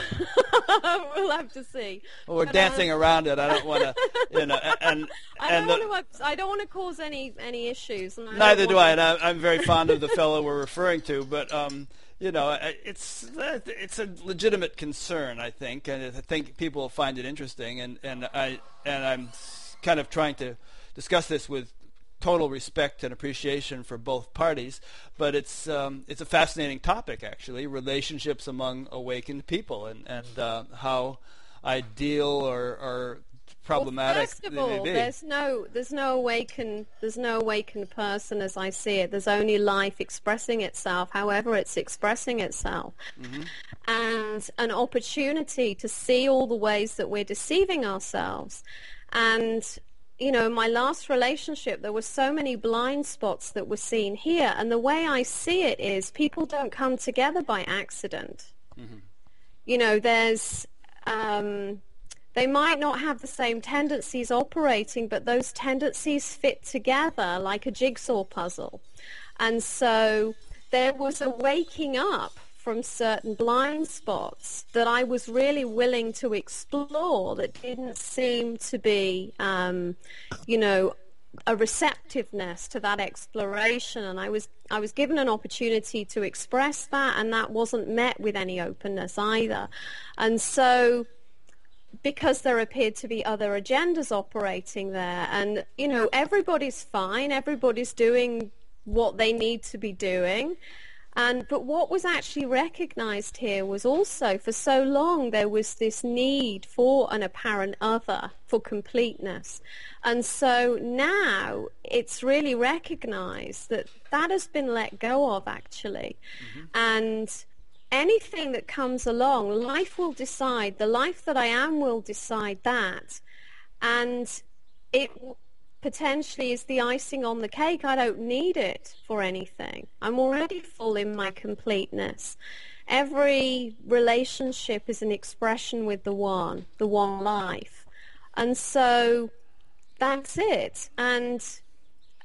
we'll have to see. Well, we're but, dancing um, around it. I don't want to you know and, I don't want to I don't want to cause any any issues neither do I and I'm very fond of the fellow we're referring to but um you know, it's it's a legitimate concern, I think, and I think people find it interesting, and and I and I'm kind of trying to discuss this with total respect and appreciation for both parties, but it's um, it's a fascinating topic actually, relationships among awakened people, and and uh, how ideal or or problematic well, first of all, there's no there's no awakened there's no awakened person as I see it. There's only life expressing itself, however it's expressing itself, mm-hmm. and an opportunity to see all the ways that we're deceiving ourselves. And you know, my last relationship, there were so many blind spots that were seen here, and the way I see it is people don't come together by accident. Mm-hmm. You know, there's um, they might not have the same tendencies operating, but those tendencies fit together like a jigsaw puzzle. And so there was a waking up from certain blind spots that I was really willing to explore that didn't seem to be, um, you know, a receptiveness to that exploration and I was I was given an opportunity to express that and that wasn't met with any openness either. And so because there appeared to be other agendas operating there. And, you know, everybody's fine. Everybody's doing what they need to be doing. And, but what was actually recognized here was also for so long there was this need for an apparent other, for completeness. And so now it's really recognized that that has been let go of actually. Mm-hmm. And anything that comes along, life will decide. The life that I am will decide that. And it potentially is the icing on the cake. I don't need it for anything. I'm already full in my completeness. Every relationship is an expression with the one, the one life. And so that's it. And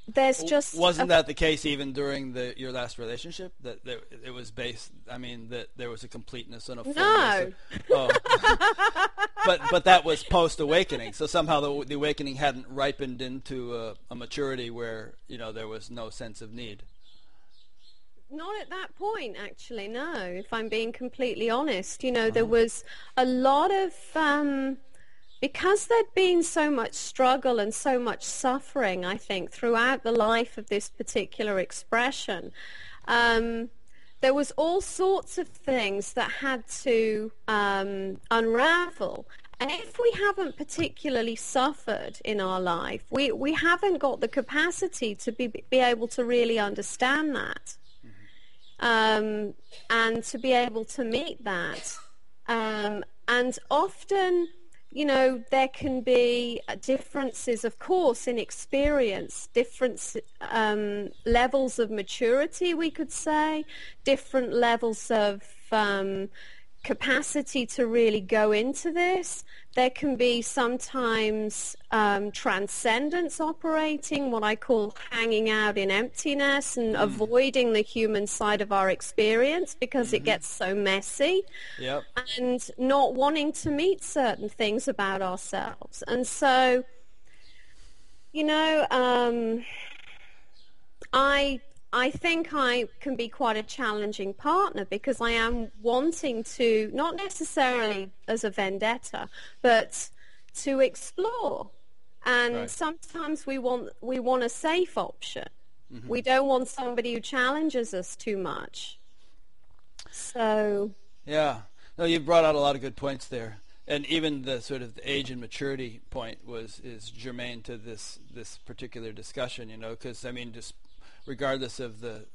there's just wasn't a, that the case even during the your last relationship? That, that it was based i mean that there was a completeness and a fullness no. of, oh. but but that was post awakening so somehow the, the awakening hadn't ripened into a, a, maturity where you know there was no sense of need. Not at that point actually no if i'm being completely honest. You know uh-huh. there was a lot of um, because there'd been so much struggle and so much suffering, I think, throughout the life of this particular expression, um, there was all sorts of things that had to um, unravel. And if we haven't particularly suffered in our life, we, we haven't got the capacity to be, be able to really understand that um, and to be able to meet that. Um, and often you know, there can be differences, of course, in experience, different um, levels of maturity, we could say, different levels of um, capacity to really go into this. There can be sometimes um, transcendence operating, what I call hanging out in emptiness and mm. avoiding the human side of our experience because mm-hmm. it gets so messy. Yep. And not wanting to meet certain things about ourselves. And so, you know, um, I I think I can be quite a challenging partner because I am wanting to, not necessarily as a vendetta, but to explore. And right. sometimes we want we want a safe option. Mm-hmm. We don't want somebody who challenges us too much. So yeah, no, you brought out a lot of good points there, and even the sort of the age and maturity point was is germane to this this particular discussion. You know, because I mean, just regardless of the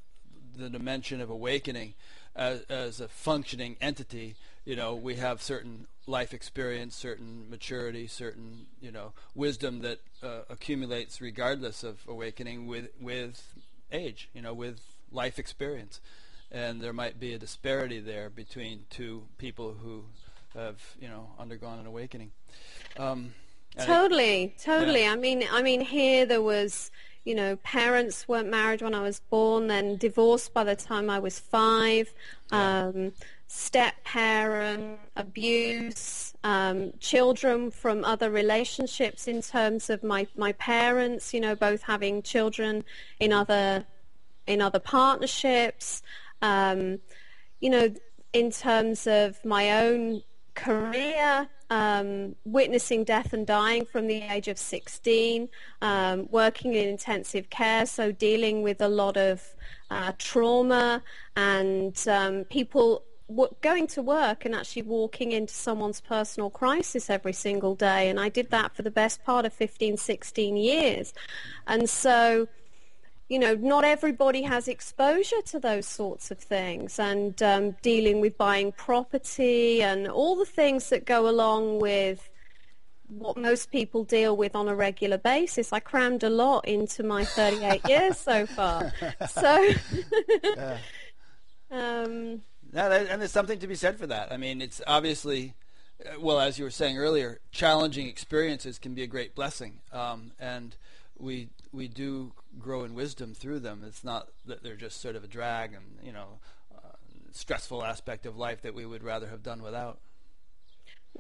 the dimension of awakening as, as a functioning entity you know we have certain life experience certain maturity certain you know wisdom that uh, accumulates regardless of awakening with with age you know with life experience. And there might be a disparity there between two people who have you know undergone an awakening. Um, totally totally yeah. i mean i mean here there was you know, parents weren't married when I was born, then divorced by the time I was five, um, step parent, abuse, um, children from other relationships in terms of my, my parents, you know, both having children in other in other partnerships, um, you know, in terms of my own career, um, witnessing death and dying from the age of 16, um, working in intensive care, so dealing with a lot of uh, trauma and um, people w- going to work and actually walking into someone's personal crisis every single day. And I did that for the best part of 15, 16 years. And so you know, not everybody has exposure to those sorts of things and um, dealing with buying property and all the things that go along with what most people deal with on a regular basis. I crammed a lot into my 38 years so far. So, yeah. um, yeah, and there's something to be said for that. I mean, it's obviously, uh, well, as you were saying earlier, challenging experiences can be a great blessing. Um, and we we do grow in wisdom through them. It's not that they're just sort of a drag and you know uh, stressful aspect of life that we would rather have done without.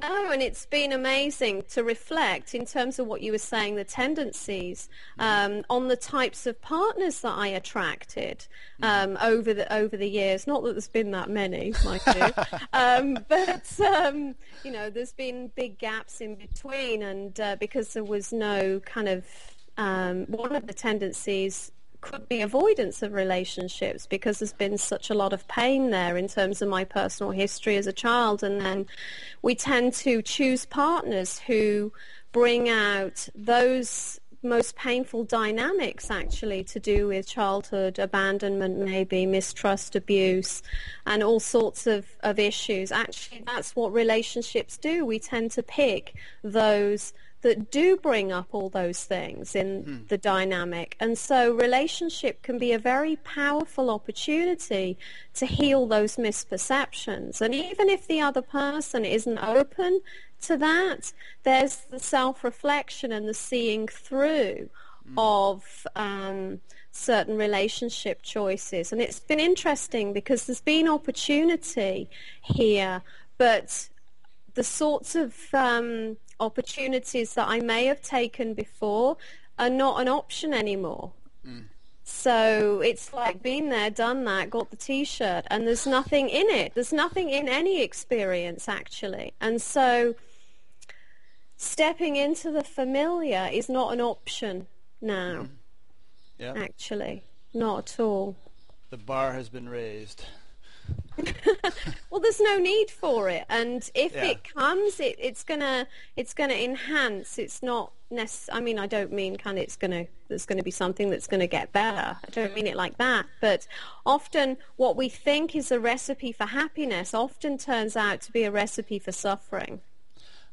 No, and it's been amazing to reflect in terms of what you were saying, the tendencies mm-hmm. um, on the types of partners that I attracted mm-hmm. um, over the over the years. Not that there's been that many, mind you, um, but um, you know, there's been big gaps in between, and uh, because there was no kind of um, one of the tendencies could be avoidance of relationships because there's been such a lot of pain there in terms of my personal history as a child. And then we tend to choose partners who bring out those most painful dynamics actually to do with childhood abandonment maybe mistrust abuse and all sorts of, of issues. Actually that's what relationships do. We tend to pick those that do bring up all those things in hmm. the dynamic. And so relationship can be a very powerful opportunity to heal those misperceptions. And even if the other person isn't open to that, there's the self-reflection and the seeing through hmm. of um, certain relationship choices. And it's been interesting because there's been opportunity here, but the sorts of um, opportunities that I may have taken before are not an option anymore. Mm. So it's like been there, done that, got the T-shirt, and there's nothing in it. There's nothing in any experience actually. And so stepping into the familiar is not an option now. Mm. Yeah. Actually, not at all. The bar has been raised. well, there's no need for it, and if yeah. it comes, it, it's gonna it's gonna enhance. It's not necess- I mean, I don't mean kind of it's gonna there's gonna be something that's gonna get better. I don't mean it like that. But often, what we think is a recipe for happiness often turns out to be a recipe for suffering.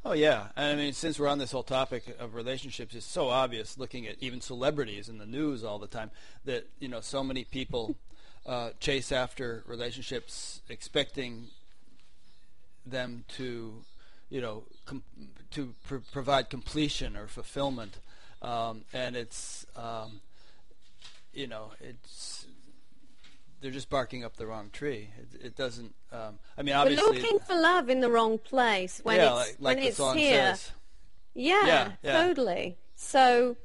Oh yeah, and I mean, since we're on this whole topic of relationships, it's so obvious looking at even celebrities in the news all the time that you know so many people uh, chase after relationships, expecting them to, you know, com- to pr- provide completion or fulfillment, um, and it's, um, you know, it's they're just barking up the wrong tree. It, it doesn't. Um, I mean, obviously, We're looking for love in the wrong place when yeah, it's like, like when it's here. says. Yeah, Yeah, yeah. totally. So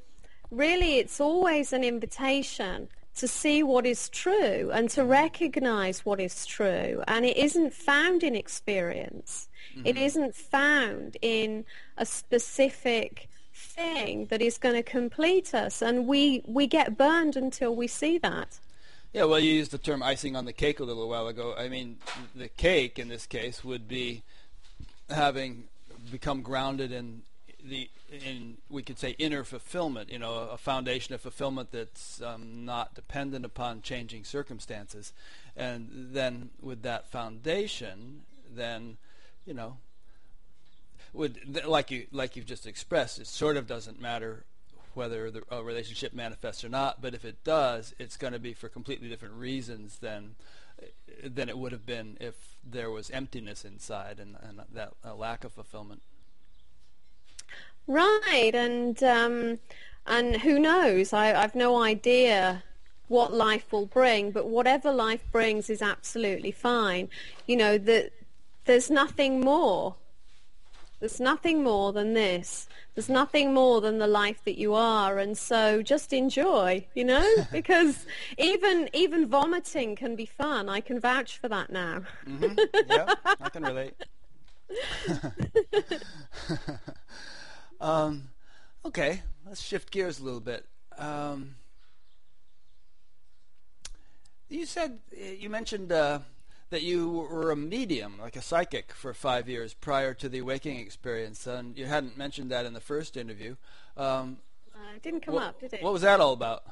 really it's always an invitation to see what is true and to mm. recognize what is true. And it isn't found in experience. It mm-hmm. isn't found in a specific thing that is going to complete us. And we, we get burned until we see that. Yeah, well, you used the term icing on the cake a little while ago. I mean, the cake in this case would be having become grounded in the in we could say inner fulfillment. You know, a foundation of fulfillment that's um, not dependent upon changing circumstances, and then with that foundation, then you know, would like you like you've just expressed, it sort of doesn't matter whether the a relationship manifests or not. But if it does, it's going to be for completely different reasons than than it would have been if there was emptiness inside and, and that a lack of fulfillment. Right, and um, and who knows? I, I've no idea what life will bring, but whatever life brings is absolutely fine. You know that there's nothing more. There's nothing more than this. There's nothing more than the life that you are, and so just enjoy. You know, because even even vomiting can be fun. I can vouch for that now. hmm yeah, I can relate. um, okay, let's shift gears a little bit. Um, you said you mentioned uh, that you were a medium, like a psychic, for five years prior to the awakening experience, and you hadn't mentioned that in the first interview. Um, Uh, it didn't come what, up, did it? what was that all about?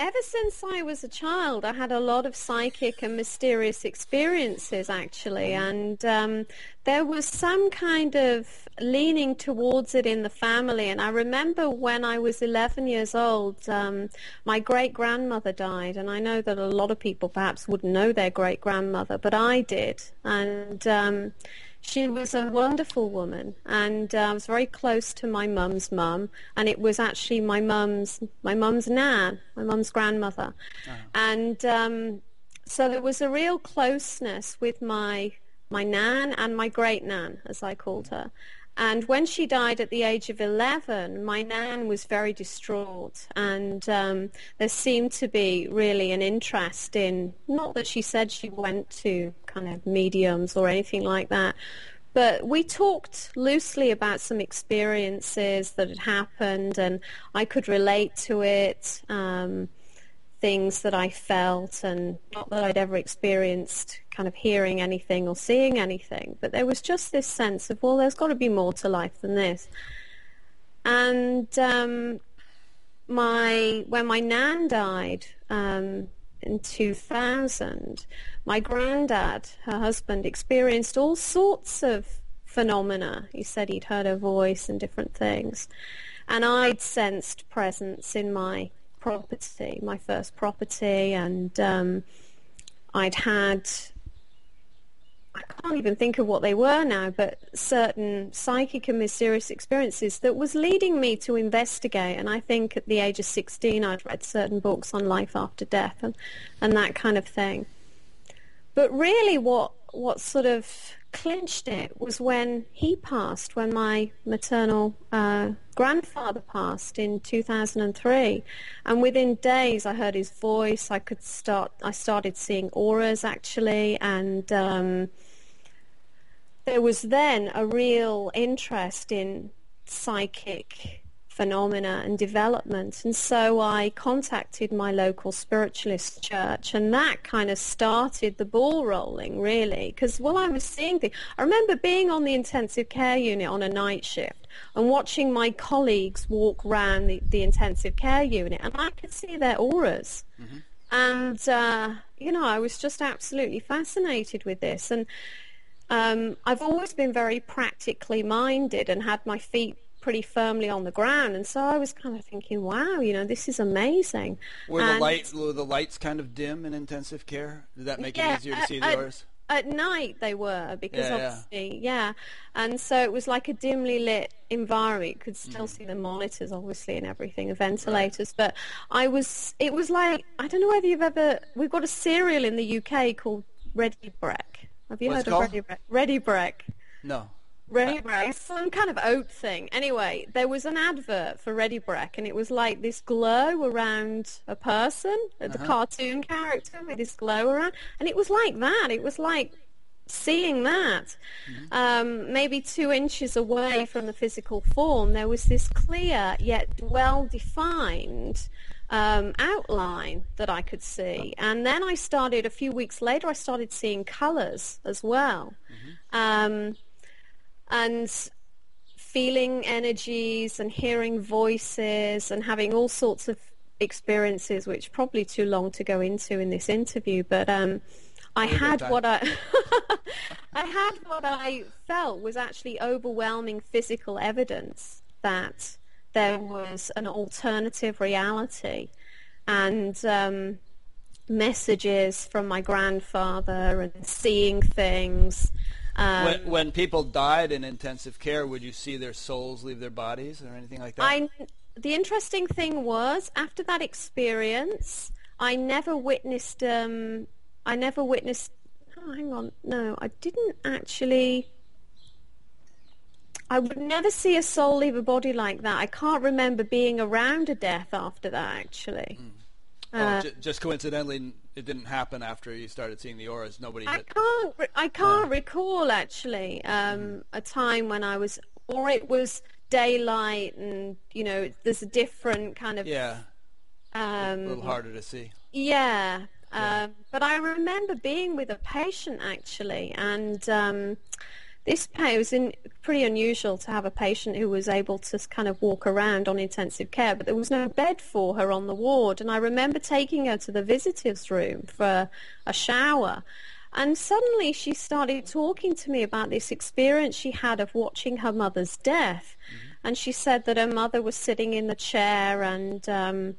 Ever since I was a child, I had a lot of psychic and mysterious experiences, actually, and um, there was some kind of leaning towards it in the family. And I remember when I was 11 years old, um, my great grandmother died, and I know that a lot of people perhaps wouldn't know their great grandmother, but I did, and. Um, she was a wonderful woman, and uh, I was very close to my mum's mum, and it was actually my mum's my mum's nan, my mum's grandmother, and um, so there was a real closeness with my my nan and my great nan, as I called her. And when she died at the age of 11, my nan was very distraught. And um, there seemed to be really an interest in, not that she said she went to kind of mediums or anything like that, but we talked loosely about some experiences that had happened and I could relate to it. Um, things that I felt and not that I'd ever experienced kind of hearing anything or seeing anything, but there was just this sense of, well, there's got to be more to life than this. And um, my when my nan died um, in 2000, my granddad, her husband, experienced all sorts of phenomena. He said he'd heard her voice and different things. And I'd sensed presence in my property, my first property, and um, I'd had, I can't even think of what they were now, but certain psychic and mysterious experiences that was leading me to investigate. And I think at the age of 16, I'd read certain books on life after death and, and that kind of thing. But really what, what sort of clinched it was when he passed, when my maternal uh, grandfather passed in 2003. And within days I heard his voice. I could start, I started seeing auras actually and um, there was then a real interest in psychic phenomena and development. And so I contacted my local spiritualist church and that kind of started the ball rolling really because while I was seeing things, I remember being on the intensive care unit on a night shift and watching my colleagues walk around the, the intensive care unit and I could see their auras. And, uh, you know, I was just absolutely fascinated with this. And um, I've always been very practically minded and had my feet pretty firmly on the ground, and so I was kind of thinking, wow, you know, this is amazing. Were and the lights were the lights kind of dim in intensive care? Did that make Yeah, it easier to at- see the at- night they were because Yeah, yeah. obviously, yeah. And so it was like a dimly lit environment. You could still Mm. see the monitors, obviously, and everything, the ventilators. But I was, it was like, I don't know whether you've ever, we've got a cereal in the UK called Ready Brek. Have you What's heard of Ready Brek? Ready. No. Ready Brek, some kind of oat thing. Anyway, there was an advert for Ready Brek, and it was like this glow around a person, the cartoon character with this glow around, and it was like that. It was like seeing that. Um, maybe two inches away from the physical form, there was this clear yet well-defined um, outline that I could see. And then I started, a few weeks later, I started seeing colors as well. Um, and feeling energies and hearing voices and having all sorts of experiences, which probably too long to go into in this interview, but um, I had what I I had what I felt was actually overwhelming physical evidence that there was an alternative reality and um, messages from my grandfather and seeing things. Um, when, when people died in intensive care, would you see their souls leave their bodies or anything like that? I, the interesting thing was after that experience, I never witnessed. Um, I never witnessed. Oh, hang on. No, I didn't actually. I would never see a soul leave a body like that. I can't remember being around a death after that. Actually, oh, uh, ju- just coincidentally, it didn't happen after you started seeing the auras. Nobody I hit. can't. re- I can't recall actually um, a time when I was, or it was daylight, and you know, there's a different kind of. Yeah, a Um, little harder to see. Yeah, um, but I remember being with a patient actually, and um, this it was in, pretty unusual to have a patient who was able to kind of walk around on intensive care, but there was no bed for her on the ward. And I remember taking her to the visitors' room for a shower. And suddenly she started talking to me about this experience she had of watching her mother's death. And she said that her mother was sitting in the chair and um,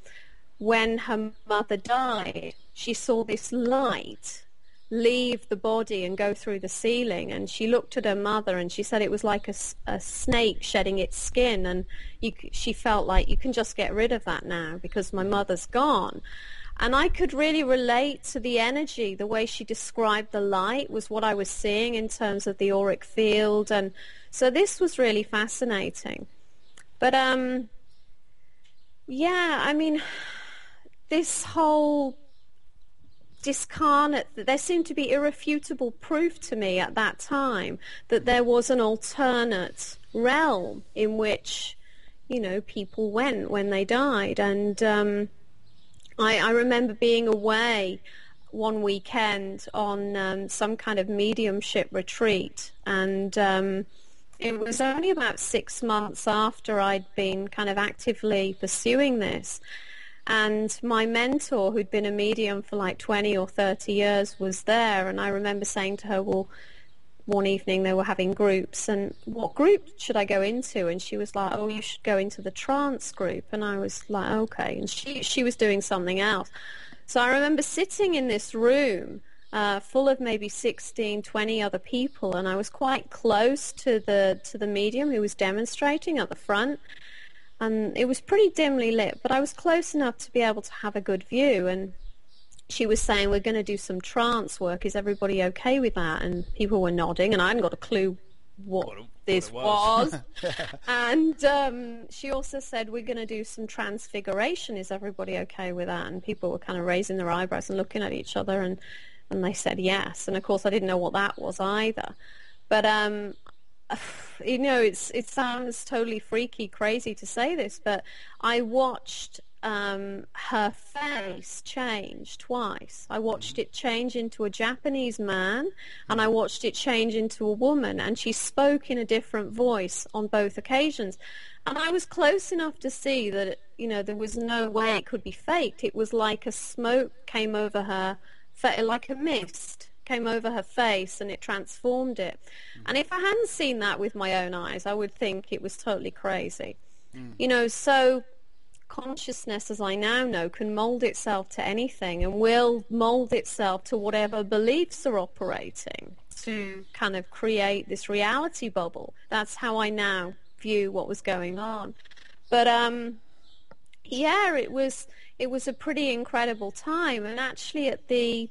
when her mother died, she saw this light leave the body and go through the ceiling. And she looked at her mother and she said it was like a snake shedding its skin. And you, she felt like you can just get rid of that now because my mother's gone. And I could really relate to the energy. The way she described the light was what I was seeing in terms of the auric field. And so this was really fascinating. But um, yeah, I mean, this whole discarnate, there seemed to be irrefutable proof to me at that time that there was an alternate realm in which, you know, people went when they died. And um, I, I remember being away one weekend on um, some kind of mediumship retreat and um, it was only about six months after I'd been kind of actively pursuing this and my mentor who'd been a medium for like 20 or 30 years was there. And I remember saying to her well one evening they were having groups. And what group should I go into? And she was like oh you should go into the trance group. And I was like okay. And she she was doing something else. So I remember sitting in this room uh, full of maybe 16 20 other people. And I was quite close to the to the medium who was demonstrating at the front and it was pretty dimly lit but I was close enough to be able to have a good view and she was saying we're going to do some trance work. Is everybody okay with that? And people were nodding, and I hadn't got a clue what, What what this was. was. and um, she also said we're going to do some transfiguration. Is everybody okay with that? And people were kind of raising their eyebrows and looking at each other, and and they said yes. And of course, I didn't know what that was either. But um, you know, it's it sounds totally freaky, crazy to say this, but I watched um, her face change twice. I watched it change into a Japanese man, and I watched it change into a woman, and she spoke in a different voice on both occasions. And I was close enough to see that you know there was no way it could be faked. It was like a smoke came over her, like a mist came over her face and it transformed it. Mm. And if I hadn't seen that with my own eyes, I would think it was totally crazy. Mm. You know, so consciousness, as I now know, can mold itself to anything and will mold itself to whatever beliefs are operating to kind of create this reality bubble. That's how I now view what was going on. But um, yeah, it was it was a pretty incredible time, and actually at the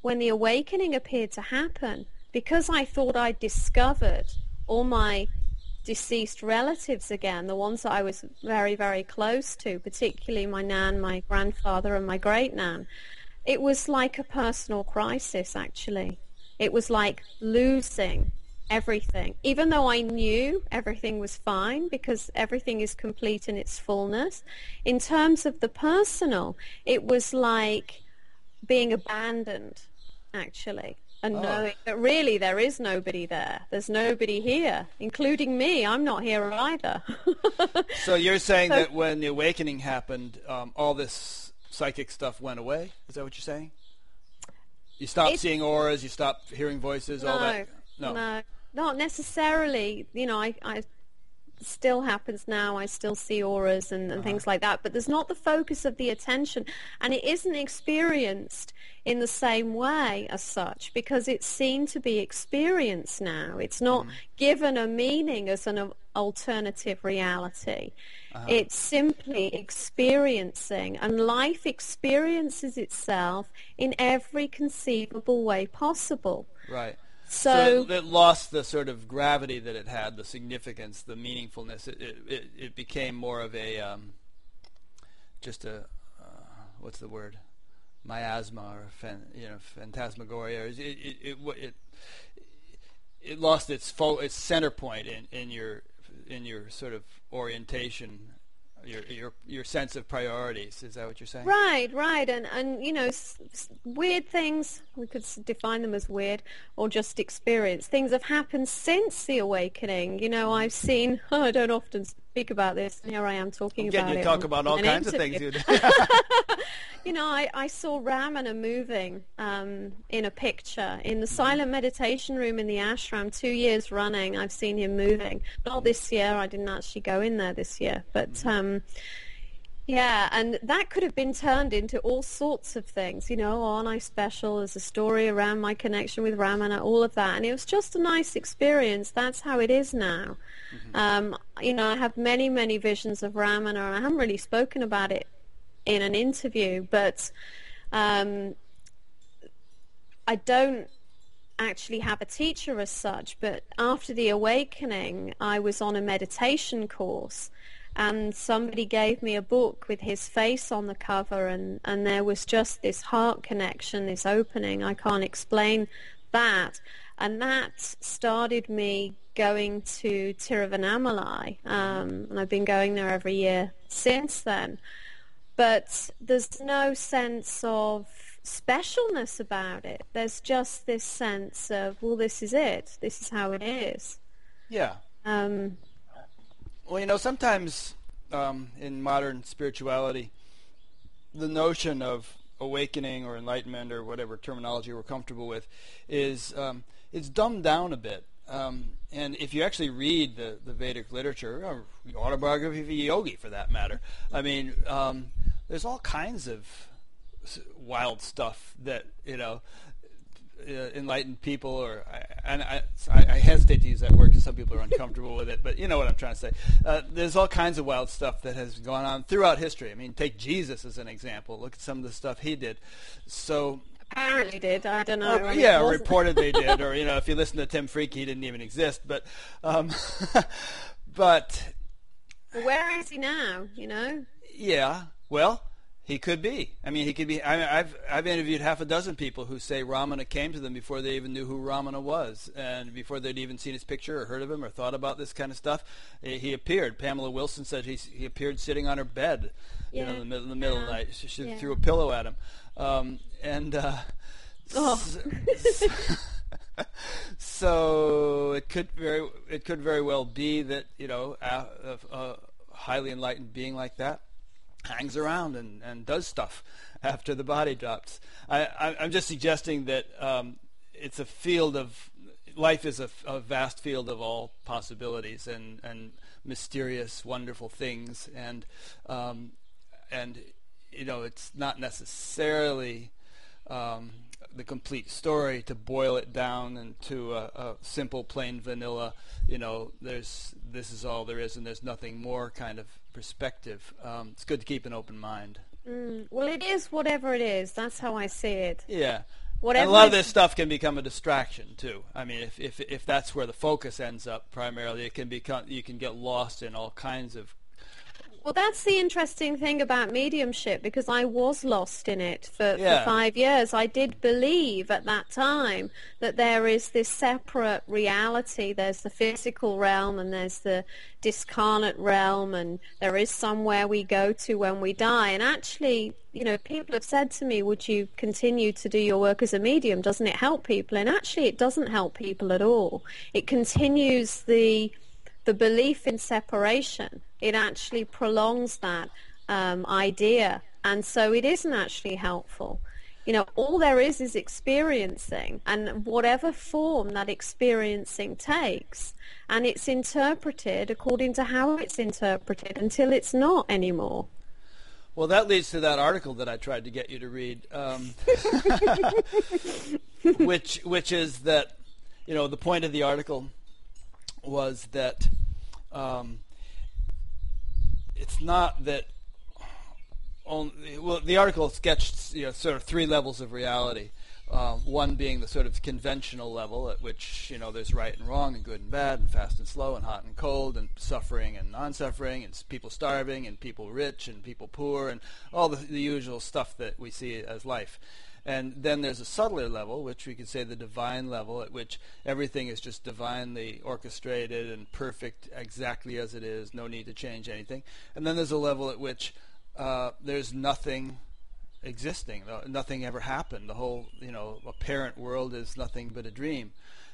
when the awakening appeared to happen, because I thought I'd discovered all my deceased relatives again, the ones that I was very, very close to, particularly my nan, my grandfather, and my great nan. It was like a personal crisis, actually. It was like losing everything. Even though I knew everything was fine because everything is complete in its fullness, in terms of the personal, it was like being abandoned, actually and oh. knowing that really there is nobody there. There's nobody here, including me. I'm not here either. so you're saying so, that when the awakening happened, um, all this psychic stuff went away? Is that what you're saying? You stopped seeing auras, you stopped hearing voices, no, all that? No, no, not necessarily. You know, I, I still happens now. I still see auras and, and uh-huh. things like that, but there's not the focus of the attention, and it isn't experienced in the same way as such because it's seen to be experienced now. It's not mm. given a meaning as an alternative reality. Uh-huh. It's simply experiencing, and life experiences itself in every conceivable way possible. Right. So, so it, lost the sort of gravity that it had, the significance, the meaningfulness. It it, it became more of a um, just a uh, what's the word, miasma or fan, you know phantasmagoria. It it it, it, it lost its fo- its center point in, in your in your sort of orientation your your your sense of priorities. Is that what you're saying? Right, right, and and you know, s- s- weird things we could define them as weird or just experience. Things have happened since the awakening. You know, I've seen. Oh, I don't often speak about this. and Here I am talking about you it. talk about all kinds interview. of things. you know, I, I saw Ramana moving um, in a picture in the mm-hmm. silent meditation room in the ashram two years running. I've seen him moving. Not this year. I didn't actually go in there this year, but. Mm-hmm. Um, yeah, and that could have been turned into all sorts of things. You know, on I special as a story around my connection with Ramana, all of that, and it was just a nice experience. That's how it is now. Mm-hmm. Um, you know, I have many, many visions of Ramana, and I haven't really spoken about it in an interview, but um, I don't actually have a teacher as such. But after the awakening, I was on a meditation course and somebody gave me a book with his face on the cover and, and there was just this heart connection, this opening. I can't explain that. And that started me going to Tiruvannamalai, um, and I've been going there every year since then. But there's no sense of specialness about it. There's just this sense of, well, this is it. This is how it is. Yeah. Um, well, you know, sometimes um, in modern spirituality, the notion of awakening or enlightenment or whatever terminology we're comfortable with is um, it's dumbed down a bit. Um, and if you actually read the, the Vedic literature, or autobiography of a yogi for that matter, I mean, um, there's all kinds of wild stuff that you know uh, enlightened people, or and I, I, I, hesitate to use that word because some people are uncomfortable with it, but you know what I'm trying to say. Uh, there's all kinds of wild stuff that has gone on throughout history. I mean, take Jesus as an example. Look at some of the stuff he did. So apparently did. I don't know. Uh, yeah, reportedly did, or you know, if you listen to Tim Freke, he didn't even exist. But, um, but where is he now? You know. Yeah. Well, he could be. I mean, he could be. I have I've interviewed half a dozen people who say Ramana came to them before they even knew who Ramana was, and before they'd even seen his picture or heard of him or thought about this kind of stuff. He appeared. Pamela Wilson said he he appeared sitting on her bed, yeah. you know, in the middle, in the middle yeah. of the night. She, she yeah. threw a pillow at him, um, and. Uh, oh. so, so it could very it could very well be that you know a, a, a highly enlightened being like that hangs around and, and does stuff after the body drops. I, am just suggesting that um, it's a field of life is a, a, vast field of all possibilities and and mysterious, wonderful things, and um, and you know it's not necessarily um, the complete story to boil it down into a, a, simple, plain vanilla. You know, there's this is all there is, and there's nothing more kind of perspective. Um, it's good to keep an open mind. Mm, well, it is whatever it is. That's how I see it. Yeah. Whatever and a lot of this stuff can become a distraction too. I mean, if, if if that's where the focus ends up primarily, it can become you can get lost in all kinds of well, that's the interesting thing about mediumship because I was lost in it for, yeah. for five years. I did believe at that time that there is this separate reality. There's the physical realm and there's the discarnate realm and there is somewhere we go to when we die. And actually, you know, people have said to me, would you continue to do your work as a medium? Doesn't it help people? And actually, it doesn't help people at all. It continues the the belief in separation it actually prolongs that um, idea. And so it isn't actually helpful. You know, all there is is experiencing and whatever form that experiencing takes. And it's interpreted according to how it's interpreted until it's not anymore. Well, that leads to that article that I tried to get you to read, um, which which is that you know the point of the article was that um, it's not that only, well, the article sketched you know, sort of three levels of reality. Uh, one being the sort of conventional level at which you know there's right and wrong and good and bad and fast and slow and hot and cold and suffering and non-suffering and people starving and people rich and people poor and all the, the usual stuff that we see as life. And then there's a subtler level, which we could say the divine level, at which everything is just divinely orchestrated and perfect exactly as it is, no need to change anything. And then there's a level at which uh, there's nothing existing, nothing ever happened. The whole, you know, apparent world is nothing but a dream.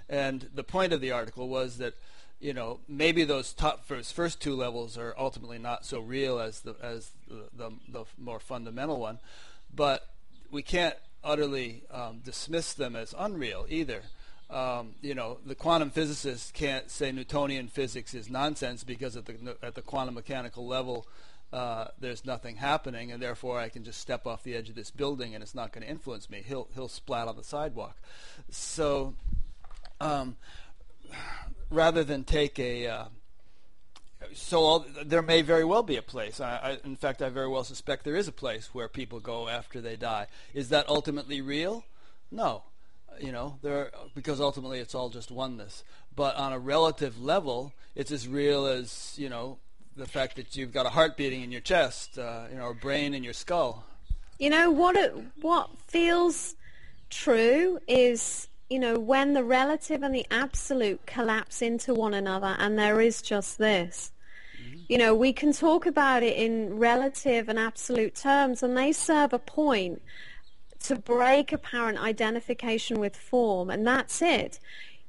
And the point of the article was that, you know, maybe those top first, first two levels are ultimately not so real as the as the, the, the more fundamental one, but we can't utterly um, dismiss them as unreal either. Um, you know, the quantum physicists can't say Newtonian physics is nonsense because at the at the quantum mechanical level, uh, there's nothing happening, and therefore I can just step off the edge of this building and it's not going to influence me. He'll he'll splat on the sidewalk. So, um, rather than take a uh, so all, there may very well be a place. I, I, in fact, I very well suspect there is a place where people go after they die. Is that ultimately real? No, you know, there because ultimately it's all just oneness. But on a relative level, it's as real as you know the fact that you've got a heart beating in your chest, uh, you know, a brain in your skull. You know what? It, what feels true is you know, when the relative and the absolute collapse into one another and there is just this, you know, we can talk about it in relative and absolute terms, and they serve a point to break apparent identification with form, and that's it.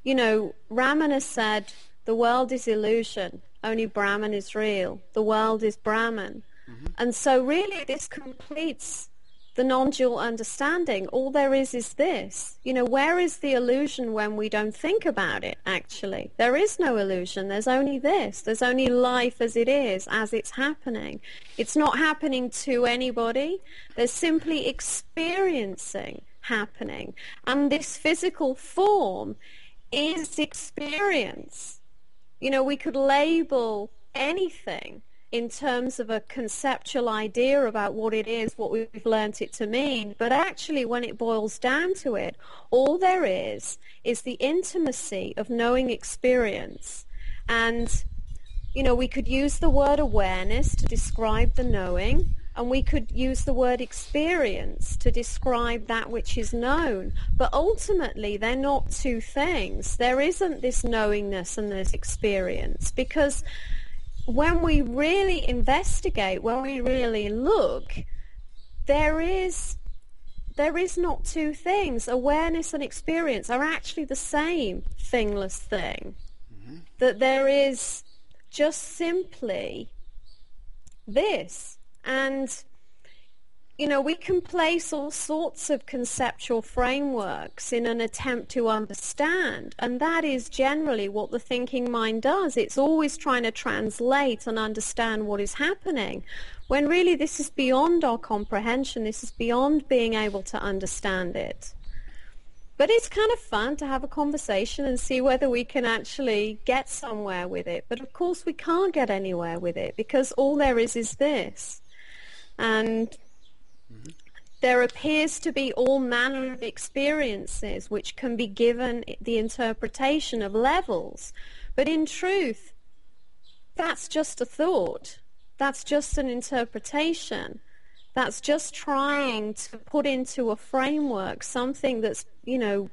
You know, Ramana said, the world is illusion, only Brahman is real. The world is Brahman. Mm-hmm. And so really this completes the non-dual understanding. All there is is this. You know, where is the illusion when we don't think about it, actually? There is no illusion. There's only this. There's only life as it is, as it's happening. It's not happening to anybody. They're simply experiencing happening. And this physical form is experience. You know, we could label anything in terms of a conceptual idea about what it is, what we've learnt it to mean. But actually, when it boils down to it, all there is is the intimacy of knowing experience. And, you know, we could use the word awareness to describe the knowing, and we could use the word experience to describe that which is known. But ultimately, they're not two things. There isn't this knowingness and this experience because when we really investigate, when we really look, there is there is not two things. Awareness and experience are actually the same thingless thing. Mm-hmm. That there is just simply this. And you know, we can place all sorts of conceptual frameworks in an attempt to understand, and that is generally what the thinking mind does. It's always trying to translate and understand what is happening, when really this is beyond our comprehension. This is beyond being able to understand it. But it's kind of fun to have a conversation and see whether we can actually get somewhere with it. But of course we can't get anywhere with it because all there is is this. And there appears to be all manner of experiences which can be given the interpretation of levels. But in truth, that's just a thought. That's just an interpretation. That's just trying to put into a framework something that's, you know,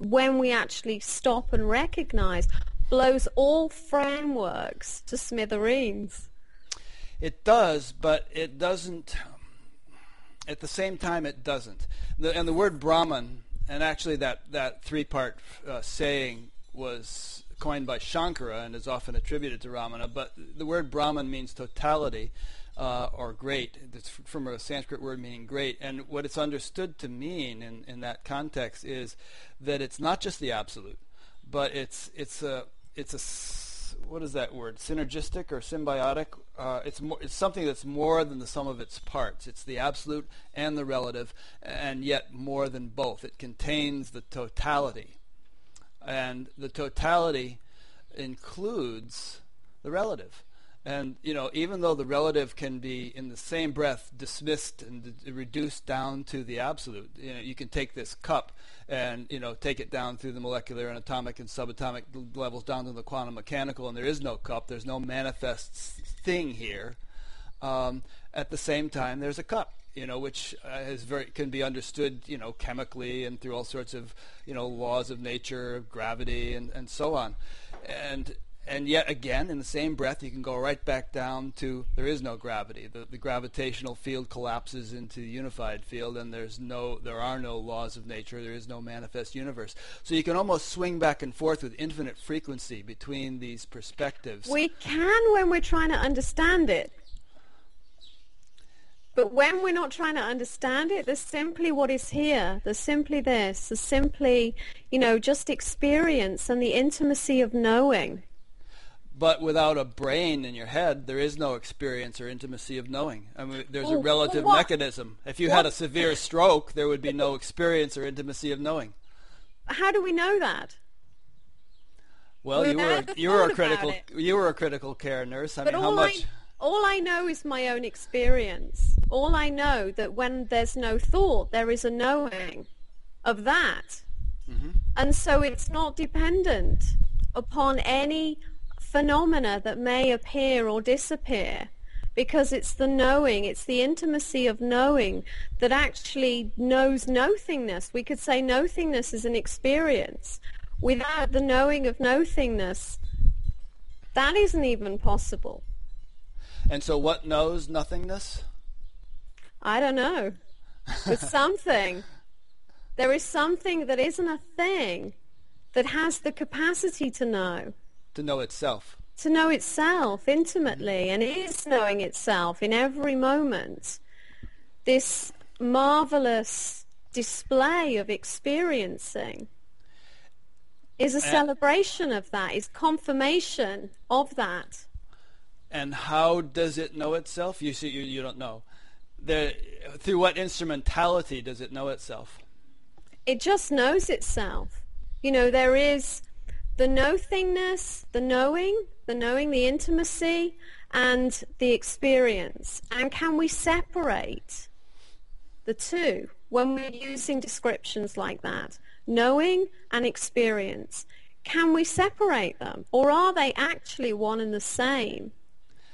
when we actually stop and recognize, blows all frameworks to smithereens. It does, but it doesn't at the same time, it doesn't. The, and the word Brahman, and actually that, that three part uh, saying was coined by Shankara and is often attributed to Ramana, but the word Brahman means totality. Uh, or great. It's from a Sanskrit word meaning great. And what it's understood to mean in, in that context is that it's not just the absolute, but it's it's a it's a what is that word? Synergistic or symbiotic? Uh, it's more, it's something that's more than the sum of its parts. It's the absolute and the relative, and yet more than both. It contains the totality, and the totality includes the relative. And you know, even though the relative can be in the same breath dismissed and reduced down to the absolute, you know, you can take this cup and you know take it down through the molecular and atomic and subatomic levels down to the quantum mechanical, and there is no cup. There's no manifest thing here. Um, at the same time, there's a cup, you know, which uh, is very can be understood, you know, chemically and through all sorts of you know laws of nature, gravity, and and so on, and and yet again, in the same breath, you can go right back down to there is no gravity. The, the gravitational field collapses into the unified field, and there's no, there are no laws of nature. There is no manifest universe. So you can almost swing back and forth with infinite frequency between these perspectives. We can when we're trying to understand it. But when we're not trying to understand it, there's simply what is here. There's simply this. There's simply, you know, just experience and the intimacy of knowing. But without a brain in your head, there is no experience or intimacy of knowing. I mean, there's a relative what? mechanism. If you had a severe stroke, there would be no experience or intimacy of knowing. How do we know that? Well, you were you were a critical you were a critical care nurse. I but mean, how much? I, all I know is my own experience. All I know that when there's no thought, there is a knowing of that, mm-hmm. and so it's not dependent upon any phenomena that may appear or disappear because it's the knowing, it's the intimacy of knowing that actually knows nothingness. We could say nothingness is an experience. Without the knowing of nothingness, that isn't even possible. And so what knows nothingness? I don't know. But something. There is something that isn't a thing that has the capacity to know to know itself. To know itself intimately and is knowing itself in every moment. This marvelous display of experiencing is a and celebration of that, is confirmation of that. And how does it know itself? You see, you, you don't know. The, through what instrumentality does it know itself? It just knows itself. You know, there is the nothingness, the knowing, the knowing, the intimacy, and the experience. And can we separate the two when we're using descriptions like that? Knowing and experience. Can we separate them? Or are they actually one and the same?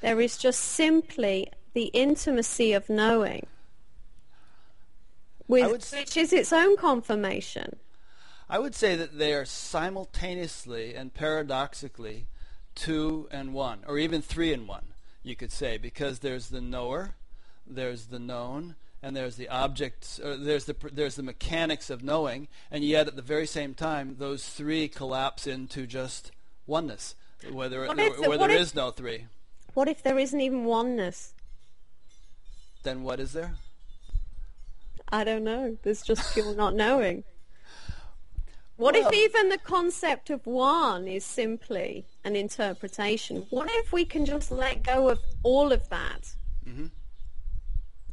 There is just simply the intimacy of knowing, with, which is its own confirmation. I would say that they are simultaneously and paradoxically two and one, or even three and one, you could say, because there's the knower, there's the known, and there's the objects, or there's the there's the mechanics of knowing, and yet at the very same time, those three collapse into just oneness, whether if, where there if, is no three. What if there isn't even oneness? Then what is there? I don't know. There's just pure not knowing. What well, if even the concept of one is simply an interpretation? What if we can just let go of all of that? Mm-hmm.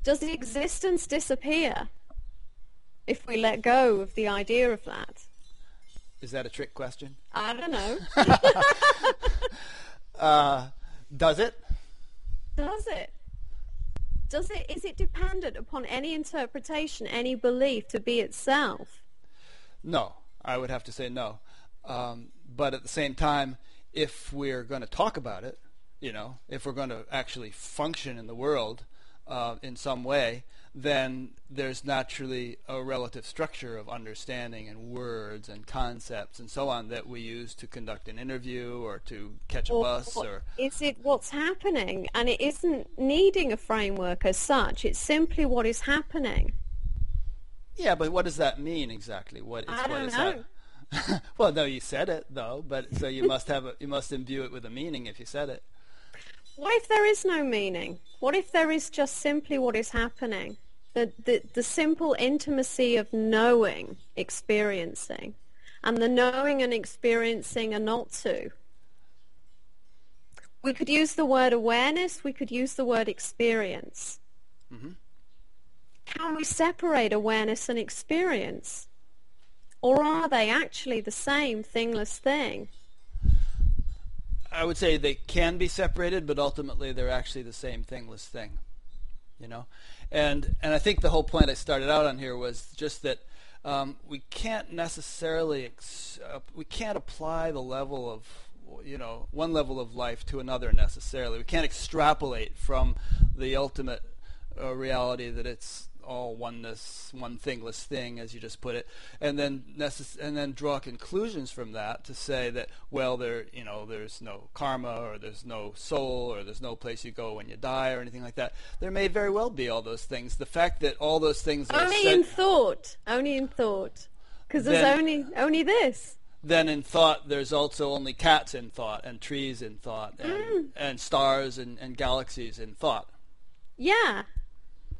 Does the existence disappear if we let go of the idea of that? Is that a trick question? I don't know. uh, does it? Does it? Does it? Is it dependent upon any interpretation, any belief to be itself? No, I would have to say no. Um, but at the same time, if we're going to talk about it, you know, if we're going to actually function in the world uh, in some way, then there's naturally a relative structure of understanding and words and concepts and so on that we use to conduct an interview or to catch a or, bus or is it what's happening? And it isn't needing a framework as such. It's simply what is happening yeah, but what does that mean exactly? What is I don't know. well, no, you said it though, but so you must have a, you must imbue it with a meaning if you said it. What if there is no meaning? What if there is just simply what is happening? The the, the simple intimacy of knowing, experiencing, and the knowing and experiencing are not two. We could use the word awareness. We could use the word experience. Mm-hmm. Can we separate awareness and experience? Or are they actually the same thingless thing? I would say they can be separated, but ultimately they're actually the same thingless thing. You know, and and I think the whole point I started out on here was just that um, we can't necessarily ex- uh, we can't apply the level of you know one level of life to another necessarily. We can't extrapolate from the ultimate uh, reality that it's all oneness, one thingless thing, as you just put it, and then necess- and then draw conclusions from that to say that well, there you know there's no karma or there's no soul or there's no place you go when you die or anything like that. There may very well be all those things. The fact that all those things are only in thought, only in thought, because there's then, only only this. Then in thought, there's also only cats in thought, and trees in thought, and, mm. and stars and, and galaxies in thought. Yeah,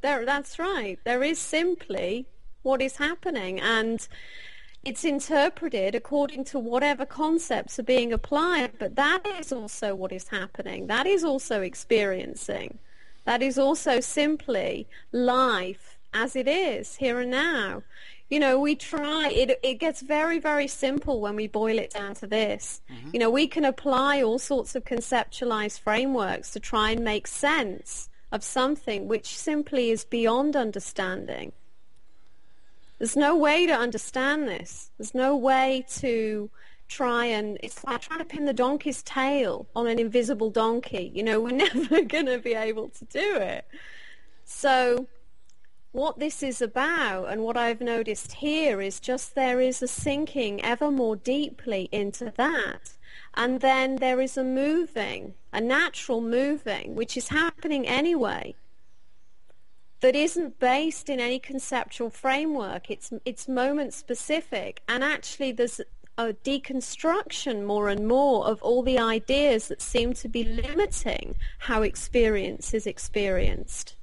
there, that's right. There is simply what is happening, and it's interpreted according to whatever concepts are being applied. But that is also what is happening. That is also experiencing. That is also simply life as it is here and now. You know, we try, it, it gets very, very simple when we boil it down to this. Mm-hmm. You know, we can apply all sorts of conceptualized frameworks to try and make sense of something which simply is beyond understanding. There's no way to understand this. There's no way to try and it's like trying to pin the donkey's tail on an invisible donkey. You know, we're never going to be able to do it. So what this is about and what I've noticed here is just there is a sinking ever more deeply into that and then there is a moving, a natural moving, which is happening anyway, that isn't based in any conceptual framework. It's, it's moment specific. And actually there's a deconstruction more and more of all the ideas that seem to be limiting how experience is experienced.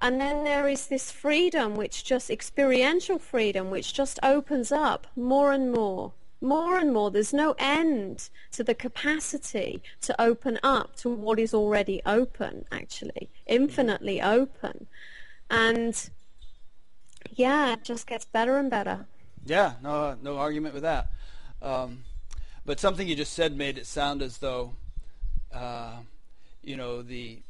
And then there is this freedom, which just experiential freedom, which just opens up more and more more and more. There's no end to the capacity to open up to what is already open, actually, infinitely open. And yeah, it just gets better and better. Yeah, no, no argument with that. Um, but something you just said made it sound as though, uh, you know, the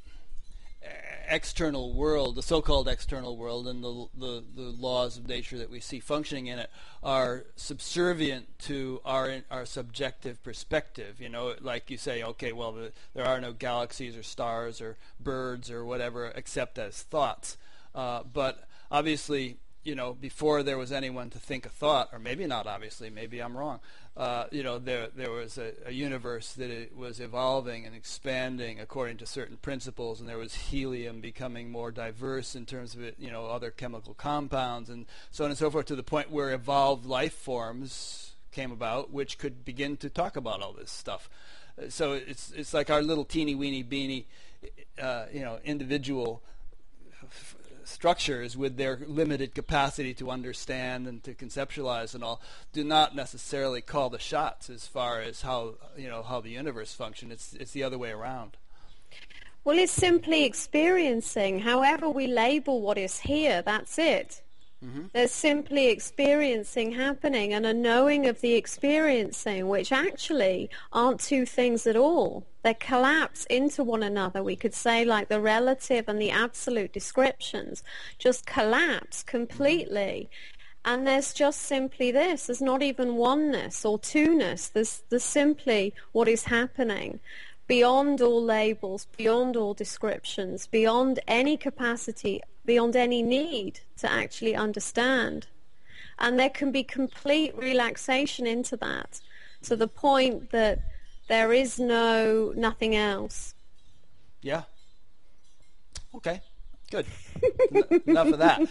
external world, the so-called external world, and the, the, the laws of nature that we see functioning in it are subservient to our our subjective perspective. You know, like you say, okay, well, the, there are no galaxies or stars or birds or whatever except as thoughts. Uh, but obviously, you know, before there was anyone to think a thought, or maybe not obviously, maybe I'm wrong, uh, you know, there there was a, a, universe that was evolving and expanding according to certain principles, and there was helium becoming more diverse in terms of it, you know, other chemical compounds, and so on and so forth, to the point where evolved life forms came about, which could begin to talk about all this stuff. So it's it's like our little teeny weeny beany, uh, you know, individual structures with their limited capacity to understand and to conceptualize and all do not necessarily call the shots as far as how you know how the universe functions. It's it's the other way around. Well, it's simply experiencing. However we label what is here, that's it. Mm-hmm. There's simply experiencing happening and a knowing of the experiencing, which actually aren't two things at all. They collapse into one another. We could say like the relative and the absolute descriptions just collapse completely. And there's just simply this. There's not even oneness or two-ness. There's, there's simply what is happening beyond all labels, beyond all descriptions, beyond any capacity, beyond any need to actually understand. And there can be complete relaxation into that to the point that there is no nothing else. Yeah. Okay. Good. N- enough of that.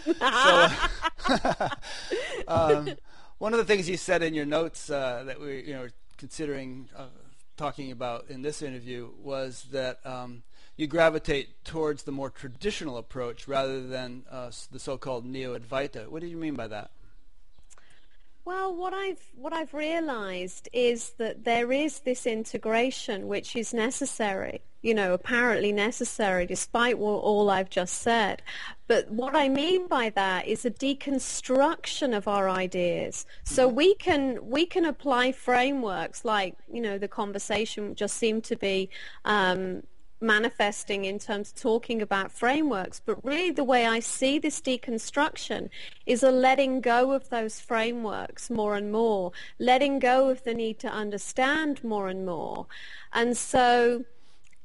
So, um, one of the things you said in your notes uh, that we you know considering uh, talking about in this interview was that um, you gravitate towards the more traditional approach rather than uh, the so-called neo-Advaita. What do you mean by that? Well, what I've what I've realized is that there is this integration which is necessary, you know, apparently necessary despite what, all I've just said. But what I mean by that is a deconstruction of our ideas. So mm-hmm. we can we can apply frameworks like, you know, the conversation just seemed to be um, manifesting in terms of talking about frameworks, but really the way I see this deconstruction is a letting go of those frameworks more and more, letting go of the need to understand more and more. And so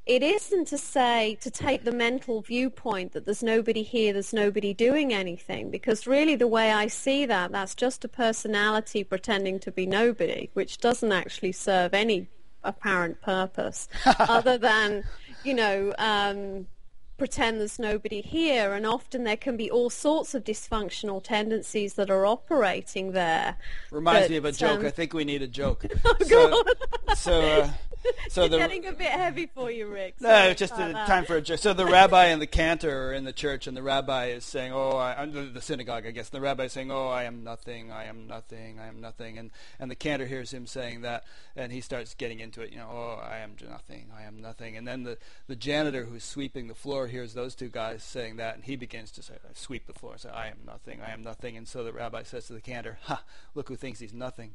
it isn't to say to take the mental viewpoint that there's nobody here, there's nobody doing anything, because really the way I see that, that's just a personality pretending to be nobody, which doesn't actually serve any apparent purpose other than you know, um, pretend there's nobody here, and often there can be all sorts of dysfunctional tendencies that are operating there. Reminds but, me of a joke. Um, I think we need a joke. oh, so, so uh, so it's getting a bit heavy for you, Rick. No, just a, time for a joke. So the rabbi and the cantor are in the church, and the rabbi is saying, "Oh, I, am the synagogue, I guess." And the rabbi is saying, "Oh, I am nothing. I am nothing. I am nothing." And and the cantor hears him saying that, and he starts getting into it. You know, "Oh, I am nothing. I am nothing." And then the the janitor who's sweeping the floor hears those two guys saying that, and he begins to say, "I "Sweep the floor." Say, "I am nothing. I am nothing." And so the rabbi says to the cantor, "Ha! Look who thinks he's nothing."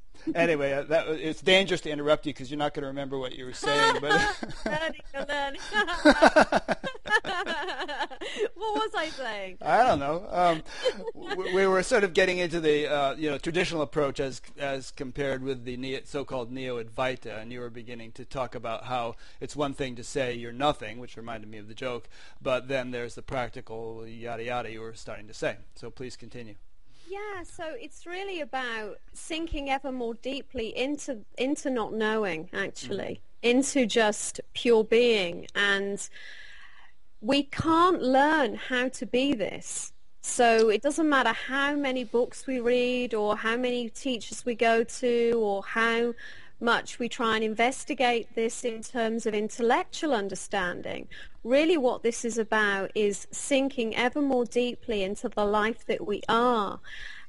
anyway, uh, that, it's dangerous to interrupt you because you're not going to remember what you were saying. But what was I saying? I don't know. Um, we, we, were sort of getting into the uh, you know traditional approach as as compared with the neo, so-called neo-Advaita, and you were beginning to talk about how it's one thing to say you're nothing, which reminded me of the joke, but then there's the practical yada yada you were starting to say. So please continue. Yeah, so it's really about sinking ever more deeply into into not knowing, actually, mm. into just pure being, and we can't learn how to be this. So it doesn't matter how many books we read, or how many teachers we go to, or how much we try and investigate this in terms of intellectual understanding. Really what this is about is sinking ever more deeply into the life that we are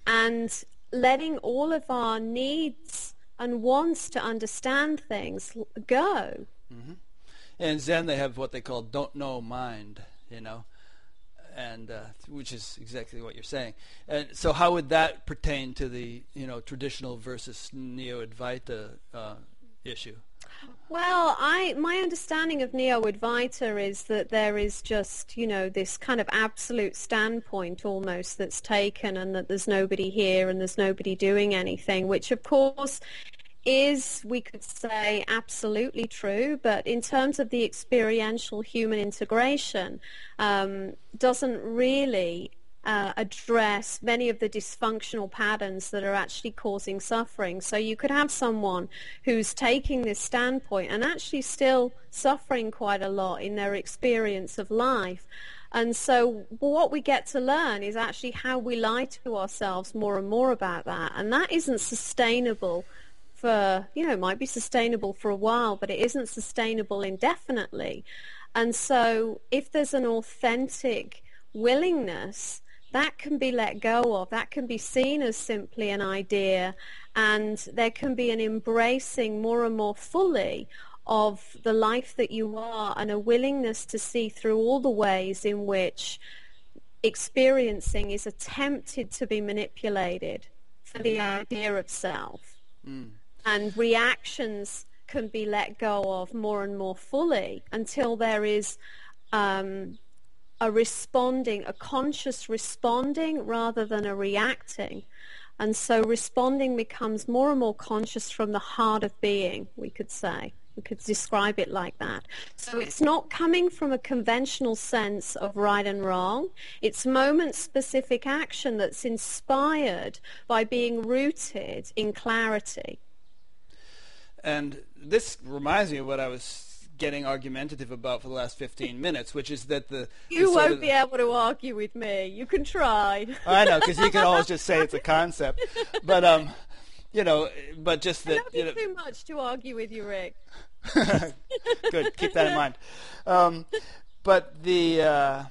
and letting all of our needs and wants to understand things go. Mm-hmm. In Zen, they have what they call don't know mind, you know and uh, which is exactly what you're saying. And so, how would that pertain to the you know traditional versus neo-Advaita uh, issue? Well, I my understanding of neo-Advaita is that there is just you know this kind of absolute standpoint almost that's taken, and that there's nobody here and there's nobody doing anything, which of course is, we could say, absolutely true, but in terms of the experiential human integration, um, doesn't really uh, address many of the dysfunctional patterns that are actually causing suffering. So you could have someone who's taking this standpoint and actually still suffering quite a lot in their experience of life. And so what we get to learn is actually how we lie to ourselves more and more about that. And that isn't sustainable for, you know, it might be sustainable for a while, but it isn't sustainable indefinitely. And so if there's an authentic willingness, that can be let go of. That can be seen as simply an idea. And there can be an embracing more and more fully of the life that you are and a willingness to see through all the ways in which experiencing is attempted to be manipulated for the idea of self. Mm. And reactions can be let go of more and more fully until there is um, a responding, a conscious responding rather than a reacting. And so responding becomes more and more conscious from the heart of being, we could say. We could describe it like that. So it's not coming from a conventional sense of right and wrong. It's moment-specific action that's inspired by being rooted in clarity. And this reminds me of what I was getting argumentative about for the last 15 minutes, which is that the... You the won't be able to argue with me. You can try. I know, because you can always just say it's a concept. But, um, you know, but just that... I love you, know, too much to argue with you, Rick. Good, keep that in mind. Um, but the... Uh,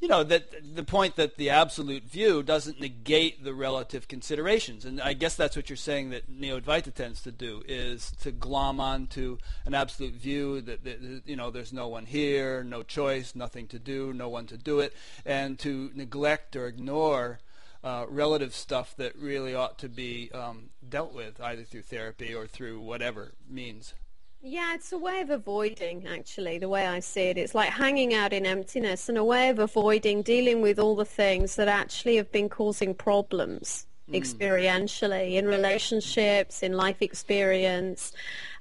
you know that the point that the absolute view doesn't negate the relative considerations, and I guess that's what you're saying that Neo-Advaita tends to do is to glom onto an absolute view that, that you know there's no one here, no choice, nothing to do, no one to do it, and to neglect or ignore uh, relative stuff that really ought to be um, dealt with either through therapy or through whatever means. Yeah, it's a way of avoiding, actually, the way I see it. It's like hanging out in emptiness and a way of avoiding dealing with all the things that actually have been causing problems mm. experientially in relationships, in life experience.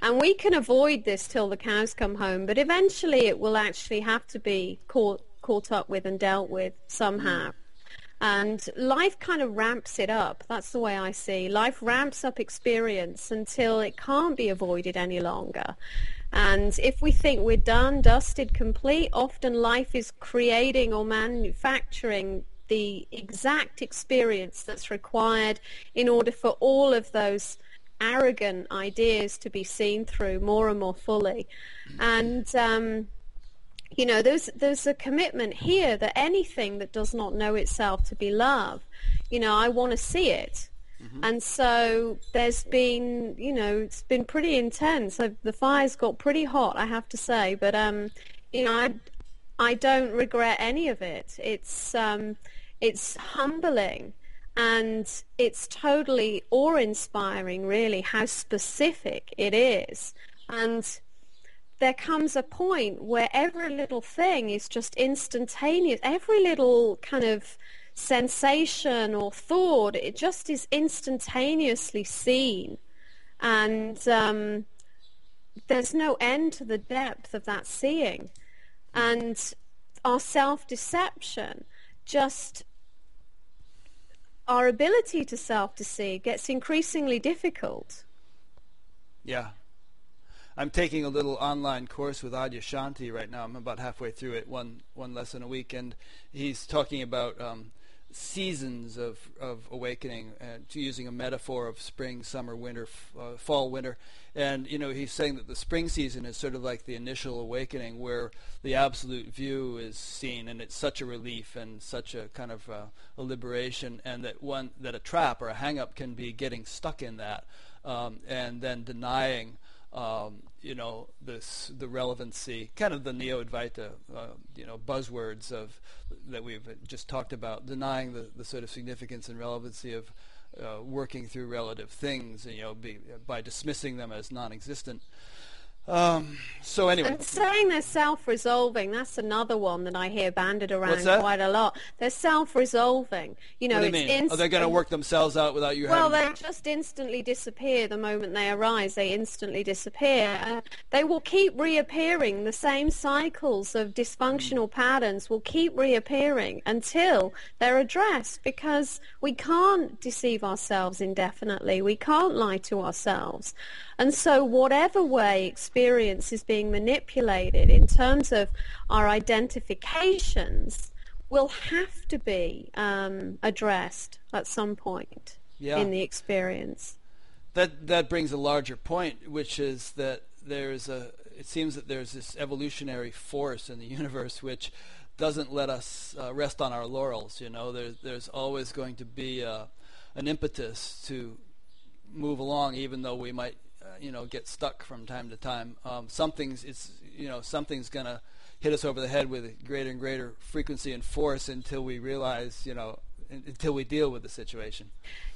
And we can avoid this till the cows come home, but eventually it will actually have to be caught, caught up with and dealt with somehow. And life kind of ramps it up. That's the way I see. Life ramps up experience until it can't be avoided any longer. And if we think we're done, dusted, complete, often life is creating or manufacturing the exact experience that's required in order for all of those arrogant ideas to be seen through more and more fully. And um, you know, there's there's a commitment here that anything that does not know itself to be love, you know, I want to see it. Mm-hmm. And so there's been, you know, it's been pretty intense. the fire's got pretty hot, I have to say. But um, you know, I I don't regret any of it. It's um, it's humbling and it's totally awe-inspiring, really, how specific it is. And there comes a point where every little thing is just instantaneous. Every little kind of sensation or thought, it just is instantaneously seen. And um, there's no end to the depth of that seeing. And our self-deception just our ability to self-deceive gets increasingly difficult. Yeah, I'm taking a little online course with Adyashanti right now. I'm about halfway through it, one one lesson a week, and he's talking about um, seasons of of awakening, uh, using a metaphor of spring, summer, winter, f- uh, fall, winter. And you know, he's saying that the spring season is sort of like the initial awakening, where the absolute view is seen, and it's such a relief and such a kind of uh, a liberation, and that one that a trap or a hang-up can be getting stuck in that, um, and then denying um, you know this the relevancy, kind of the neo-Advaita, uh, you know, buzzwords of that we've just talked about, denying the, the sort of significance and relevancy of uh, working through relative things, you know, be, by dismissing them as non-existent. Um, so anyway, and saying they're self-resolving, that's another one that I hear banded around quite a lot. They're self-resolving. You know, what do you mean? Inst- Are they going to work themselves out without you? Well, having... they just instantly disappear the moment they arise. They instantly disappear. Uh, they will keep reappearing. The same cycles of dysfunctional mm. patterns will keep reappearing until they're addressed. Because we can't deceive ourselves indefinitely. We can't lie to ourselves. And so whatever way experience is being manipulated in terms of our identifications will have to be um, addressed at some point yeah. in the experience. that that brings a larger point, which is that there's a. It seems that there's this evolutionary force in the universe which doesn't let us uh, rest on our laurels. You know, there's there's always going to be uh, an impetus to move along, even though we might, you know, get stuck from time to time. Um, something's it's you know something's gonna hit us over the head with greater and greater frequency and force until we realize, you know, until we deal with the situation.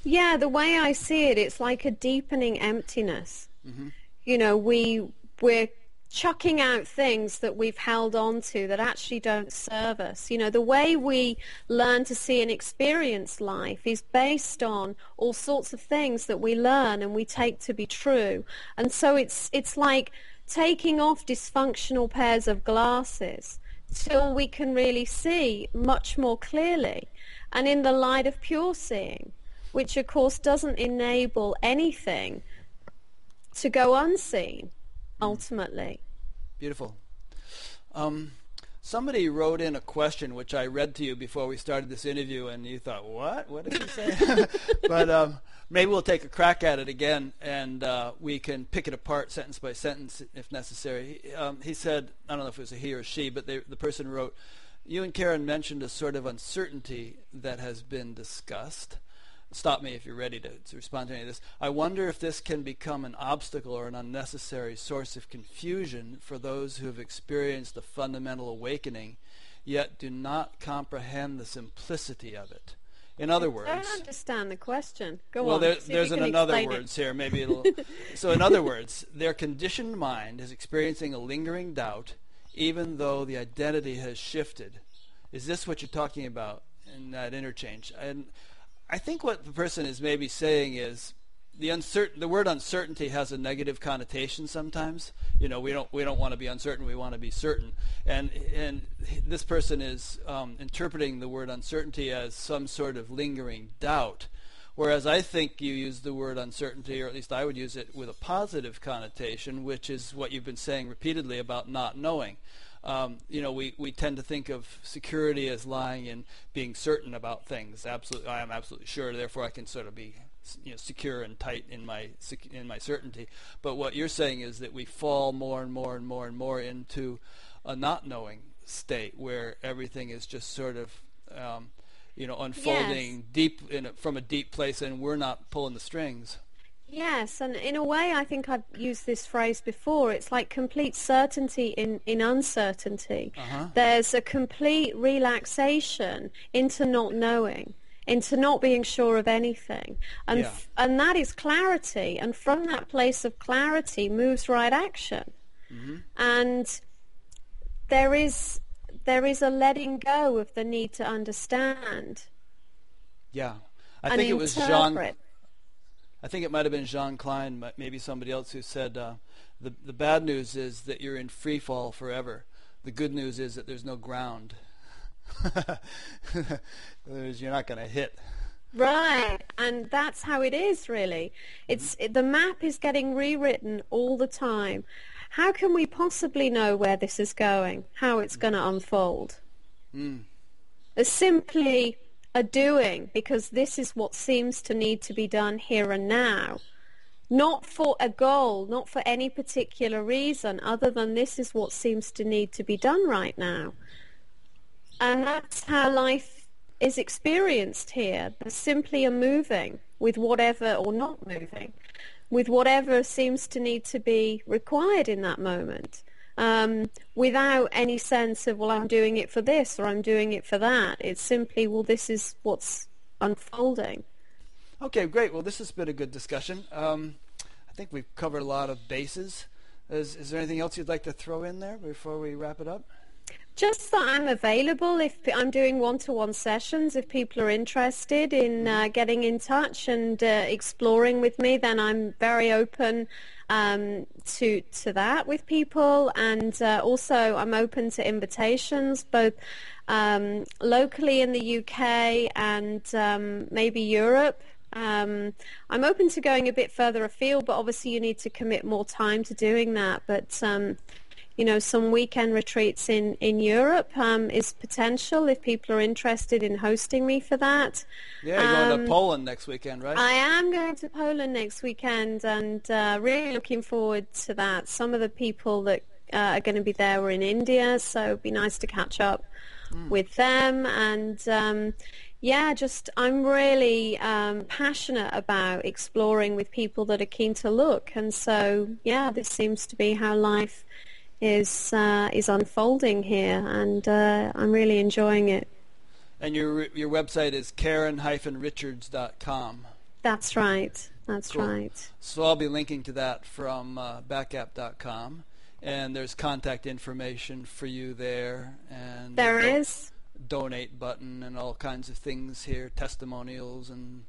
Yeah, the way I see it, it's like a deepening emptiness. Mm-hmm. You know, we we're chucking out things that we've held on to that actually don't serve us. You know, the way we learn to see and experience life is based on all sorts of things that we learn and we take to be true. And so it's it's like taking off dysfunctional pairs of glasses till we can really see much more clearly and in the light of pure seeing, which of course doesn't enable anything to go unseen ultimately. Beautiful. Um, somebody wrote in a question which I read to you before we started this interview, and you thought, "What? What did he say?" but um, maybe we'll take a crack at it again, and uh, we can pick it apart sentence by sentence if necessary. Um, he said, I don't know if it was a he or she, but they, the person wrote, you and Karen mentioned a sort of uncertainty that has been discussed. Stop me if you're ready to, to, respond to any of this. I wonder if this can become an obstacle or an unnecessary source of confusion for those who have experienced the fundamental awakening, yet do not comprehend the simplicity of it. In other words, I don't understand the question. Go well, on. There, there's an another words it. here. Maybe it'll. so, in other words, their conditioned mind is experiencing a lingering doubt even though the identity has shifted. Is this what you're talking about in that interchange? And I think what the person is maybe saying is the uncertain the word uncertainty has a negative connotation sometimes. You know, we don't we don't want to be uncertain, we want to be certain. And and this person is um, interpreting the word uncertainty as some sort of lingering doubt. Whereas I think you use the word uncertainty, or at least I would use it with a positive connotation, which is what you've been saying repeatedly about not knowing. Um, you know, we, we tend to think of security as lying in being certain about things. Absolutely, I am absolutely sure. Therefore, I can sort of be you know, secure and tight in my in my certainty. But what you're saying is that we fall more and more and more and more into a not knowing state where everything is just sort of um, you know, unfolding yes. deep in a, from a deep place, and we're not pulling the strings. Yes, and in a way, I think I've used this phrase before. It's like complete certainty in, in uncertainty. Uh-huh. There's a complete relaxation into not knowing, into not being sure of anything. And, yeah. f- and that is clarity. And from that place of clarity moves right action. Mm-hmm. And there is there is a letting go of the need to understand. Yeah, I think it was Jean. I think it might have been Jean Klein, maybe somebody else, who said uh, the the bad news is that you're in free fall forever. The good news is that there's no ground. you're not going to hit. Right, and that's how it is really. It's it, the map is getting rewritten all the time, how can we possibly know where this is going, how it's going to unfold? Mm. Simply a doing because this is what seems to need to be done here and now. Not for a goal, not for any particular reason other than this is what seems to need to be done right now. And that's how life is experienced here. There's simply a moving with whatever or not moving with whatever seems to need to be required in that moment um, without any sense of, well, I'm doing it for this or I'm doing it for that. It's simply, well, this is what's unfolding. Okay, great. Well, this has been a good discussion. Um, I think we've covered a lot of bases. Is, is there anything else you'd like to throw in there before we wrap it up? Just that I'm available if I'm doing one-to-one sessions. If people are interested in uh, getting in touch and uh, exploring with me, then I'm very open um, to to that with people. And uh, also, I'm open to invitations, both um, locally in the UK and um, maybe Europe. Um, I'm open to going a bit further afield, but obviously you need to commit more time to doing that. But um, you know, some weekend retreats in, in Europe um, is potential if people are interested in hosting me for that. Yeah, you're going Um, to Poland next weekend, right? I am going to Poland next weekend and uh, really looking forward to that. Some of the people that uh, are going to be there were in India, so it'd be nice to catch up with them. And um, yeah, just I'm really um, passionate about exploring with people that are keen to look. And so yeah, this seems to be how life is uh, is unfolding here, and uh, I'm really enjoying it. and your your website is karen-richards.com. That's right. That's Cool. right. So I'll be linking to that from uh, batgap.com. And there's contact information for you there. And There a do- donate button and all kinds of things here, testimonials and,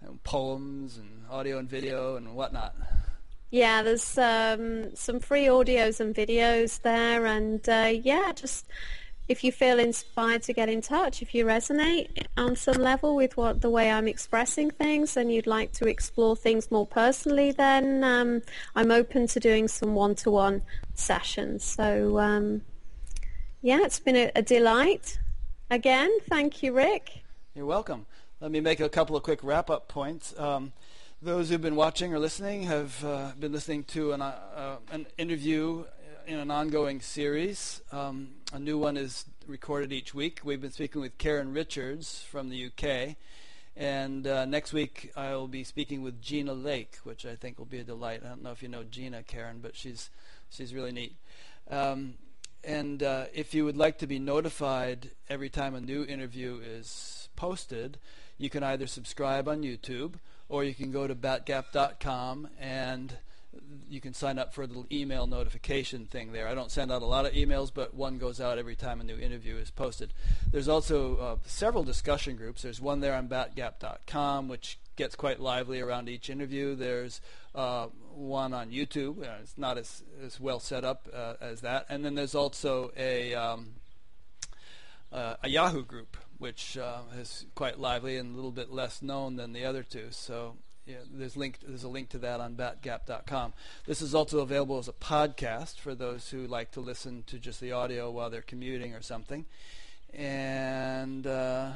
and poems and audio and video and whatnot. Yeah, there's um, some free audios and videos there, and uh, yeah, just if you feel inspired to get in touch, if you resonate on some level with what the way I'm expressing things, and you'd like to explore things more personally, then um, I'm open to doing some one-to-one sessions. So um, yeah, it's been a, a delight. Again, thank you, Rick. You're welcome. Let me make a couple of quick wrap-up points. Um, those who've been watching or listening have uh, been listening to an, uh, an interview in an ongoing series. Um, a new one is recorded each week. We've been speaking with Karen Richards from the UK. And uh, next week I will be speaking with Gina Lake, which I think will be a delight. I don't know if you know Gina, Karen, but she's she's really neat. Um, and uh, if you would like to be notified every time a new interview is posted, you can either subscribe on YouTube or you can go to batgap.com and you can sign up for a little email notification thing there. I don't send out a lot of emails, but one goes out every time a new interview is posted. There's also uh, several discussion groups. There's one there on batgap.com, which gets quite lively around each interview. There's uh, one on YouTube. Uh, it's not as, as well set up uh, as that. And then there's also a um, uh, a Yahoo group, which uh, is quite lively and a little bit less known than the other two. So yeah, there's link there's a link to that on batgap.com. This is also available as a podcast for those who like to listen to just the audio while they're commuting or something. And uh,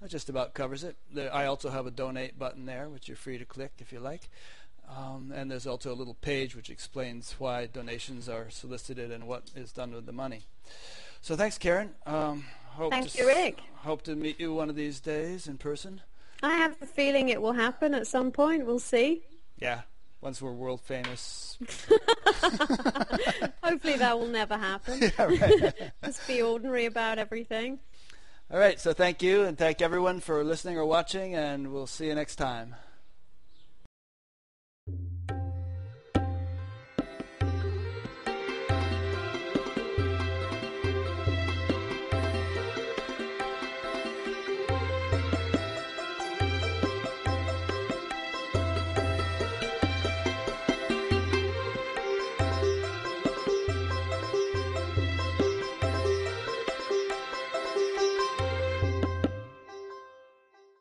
that just about covers it. I also have a donate button there, which you're free to click if you like. Um, and there's also a little page which explains why donations are solicited and what is done with the money. So thanks, Karen. Um, hope Thank to you, Rick. Hope to meet you one of these days in person. I have a feeling it will happen at some point. We'll see. Yeah, once we're world famous. Hopefully that will never happen. yeah, right. Just be ordinary about everything. All right. So thank you, and thank everyone for listening or watching, and we'll see you next time.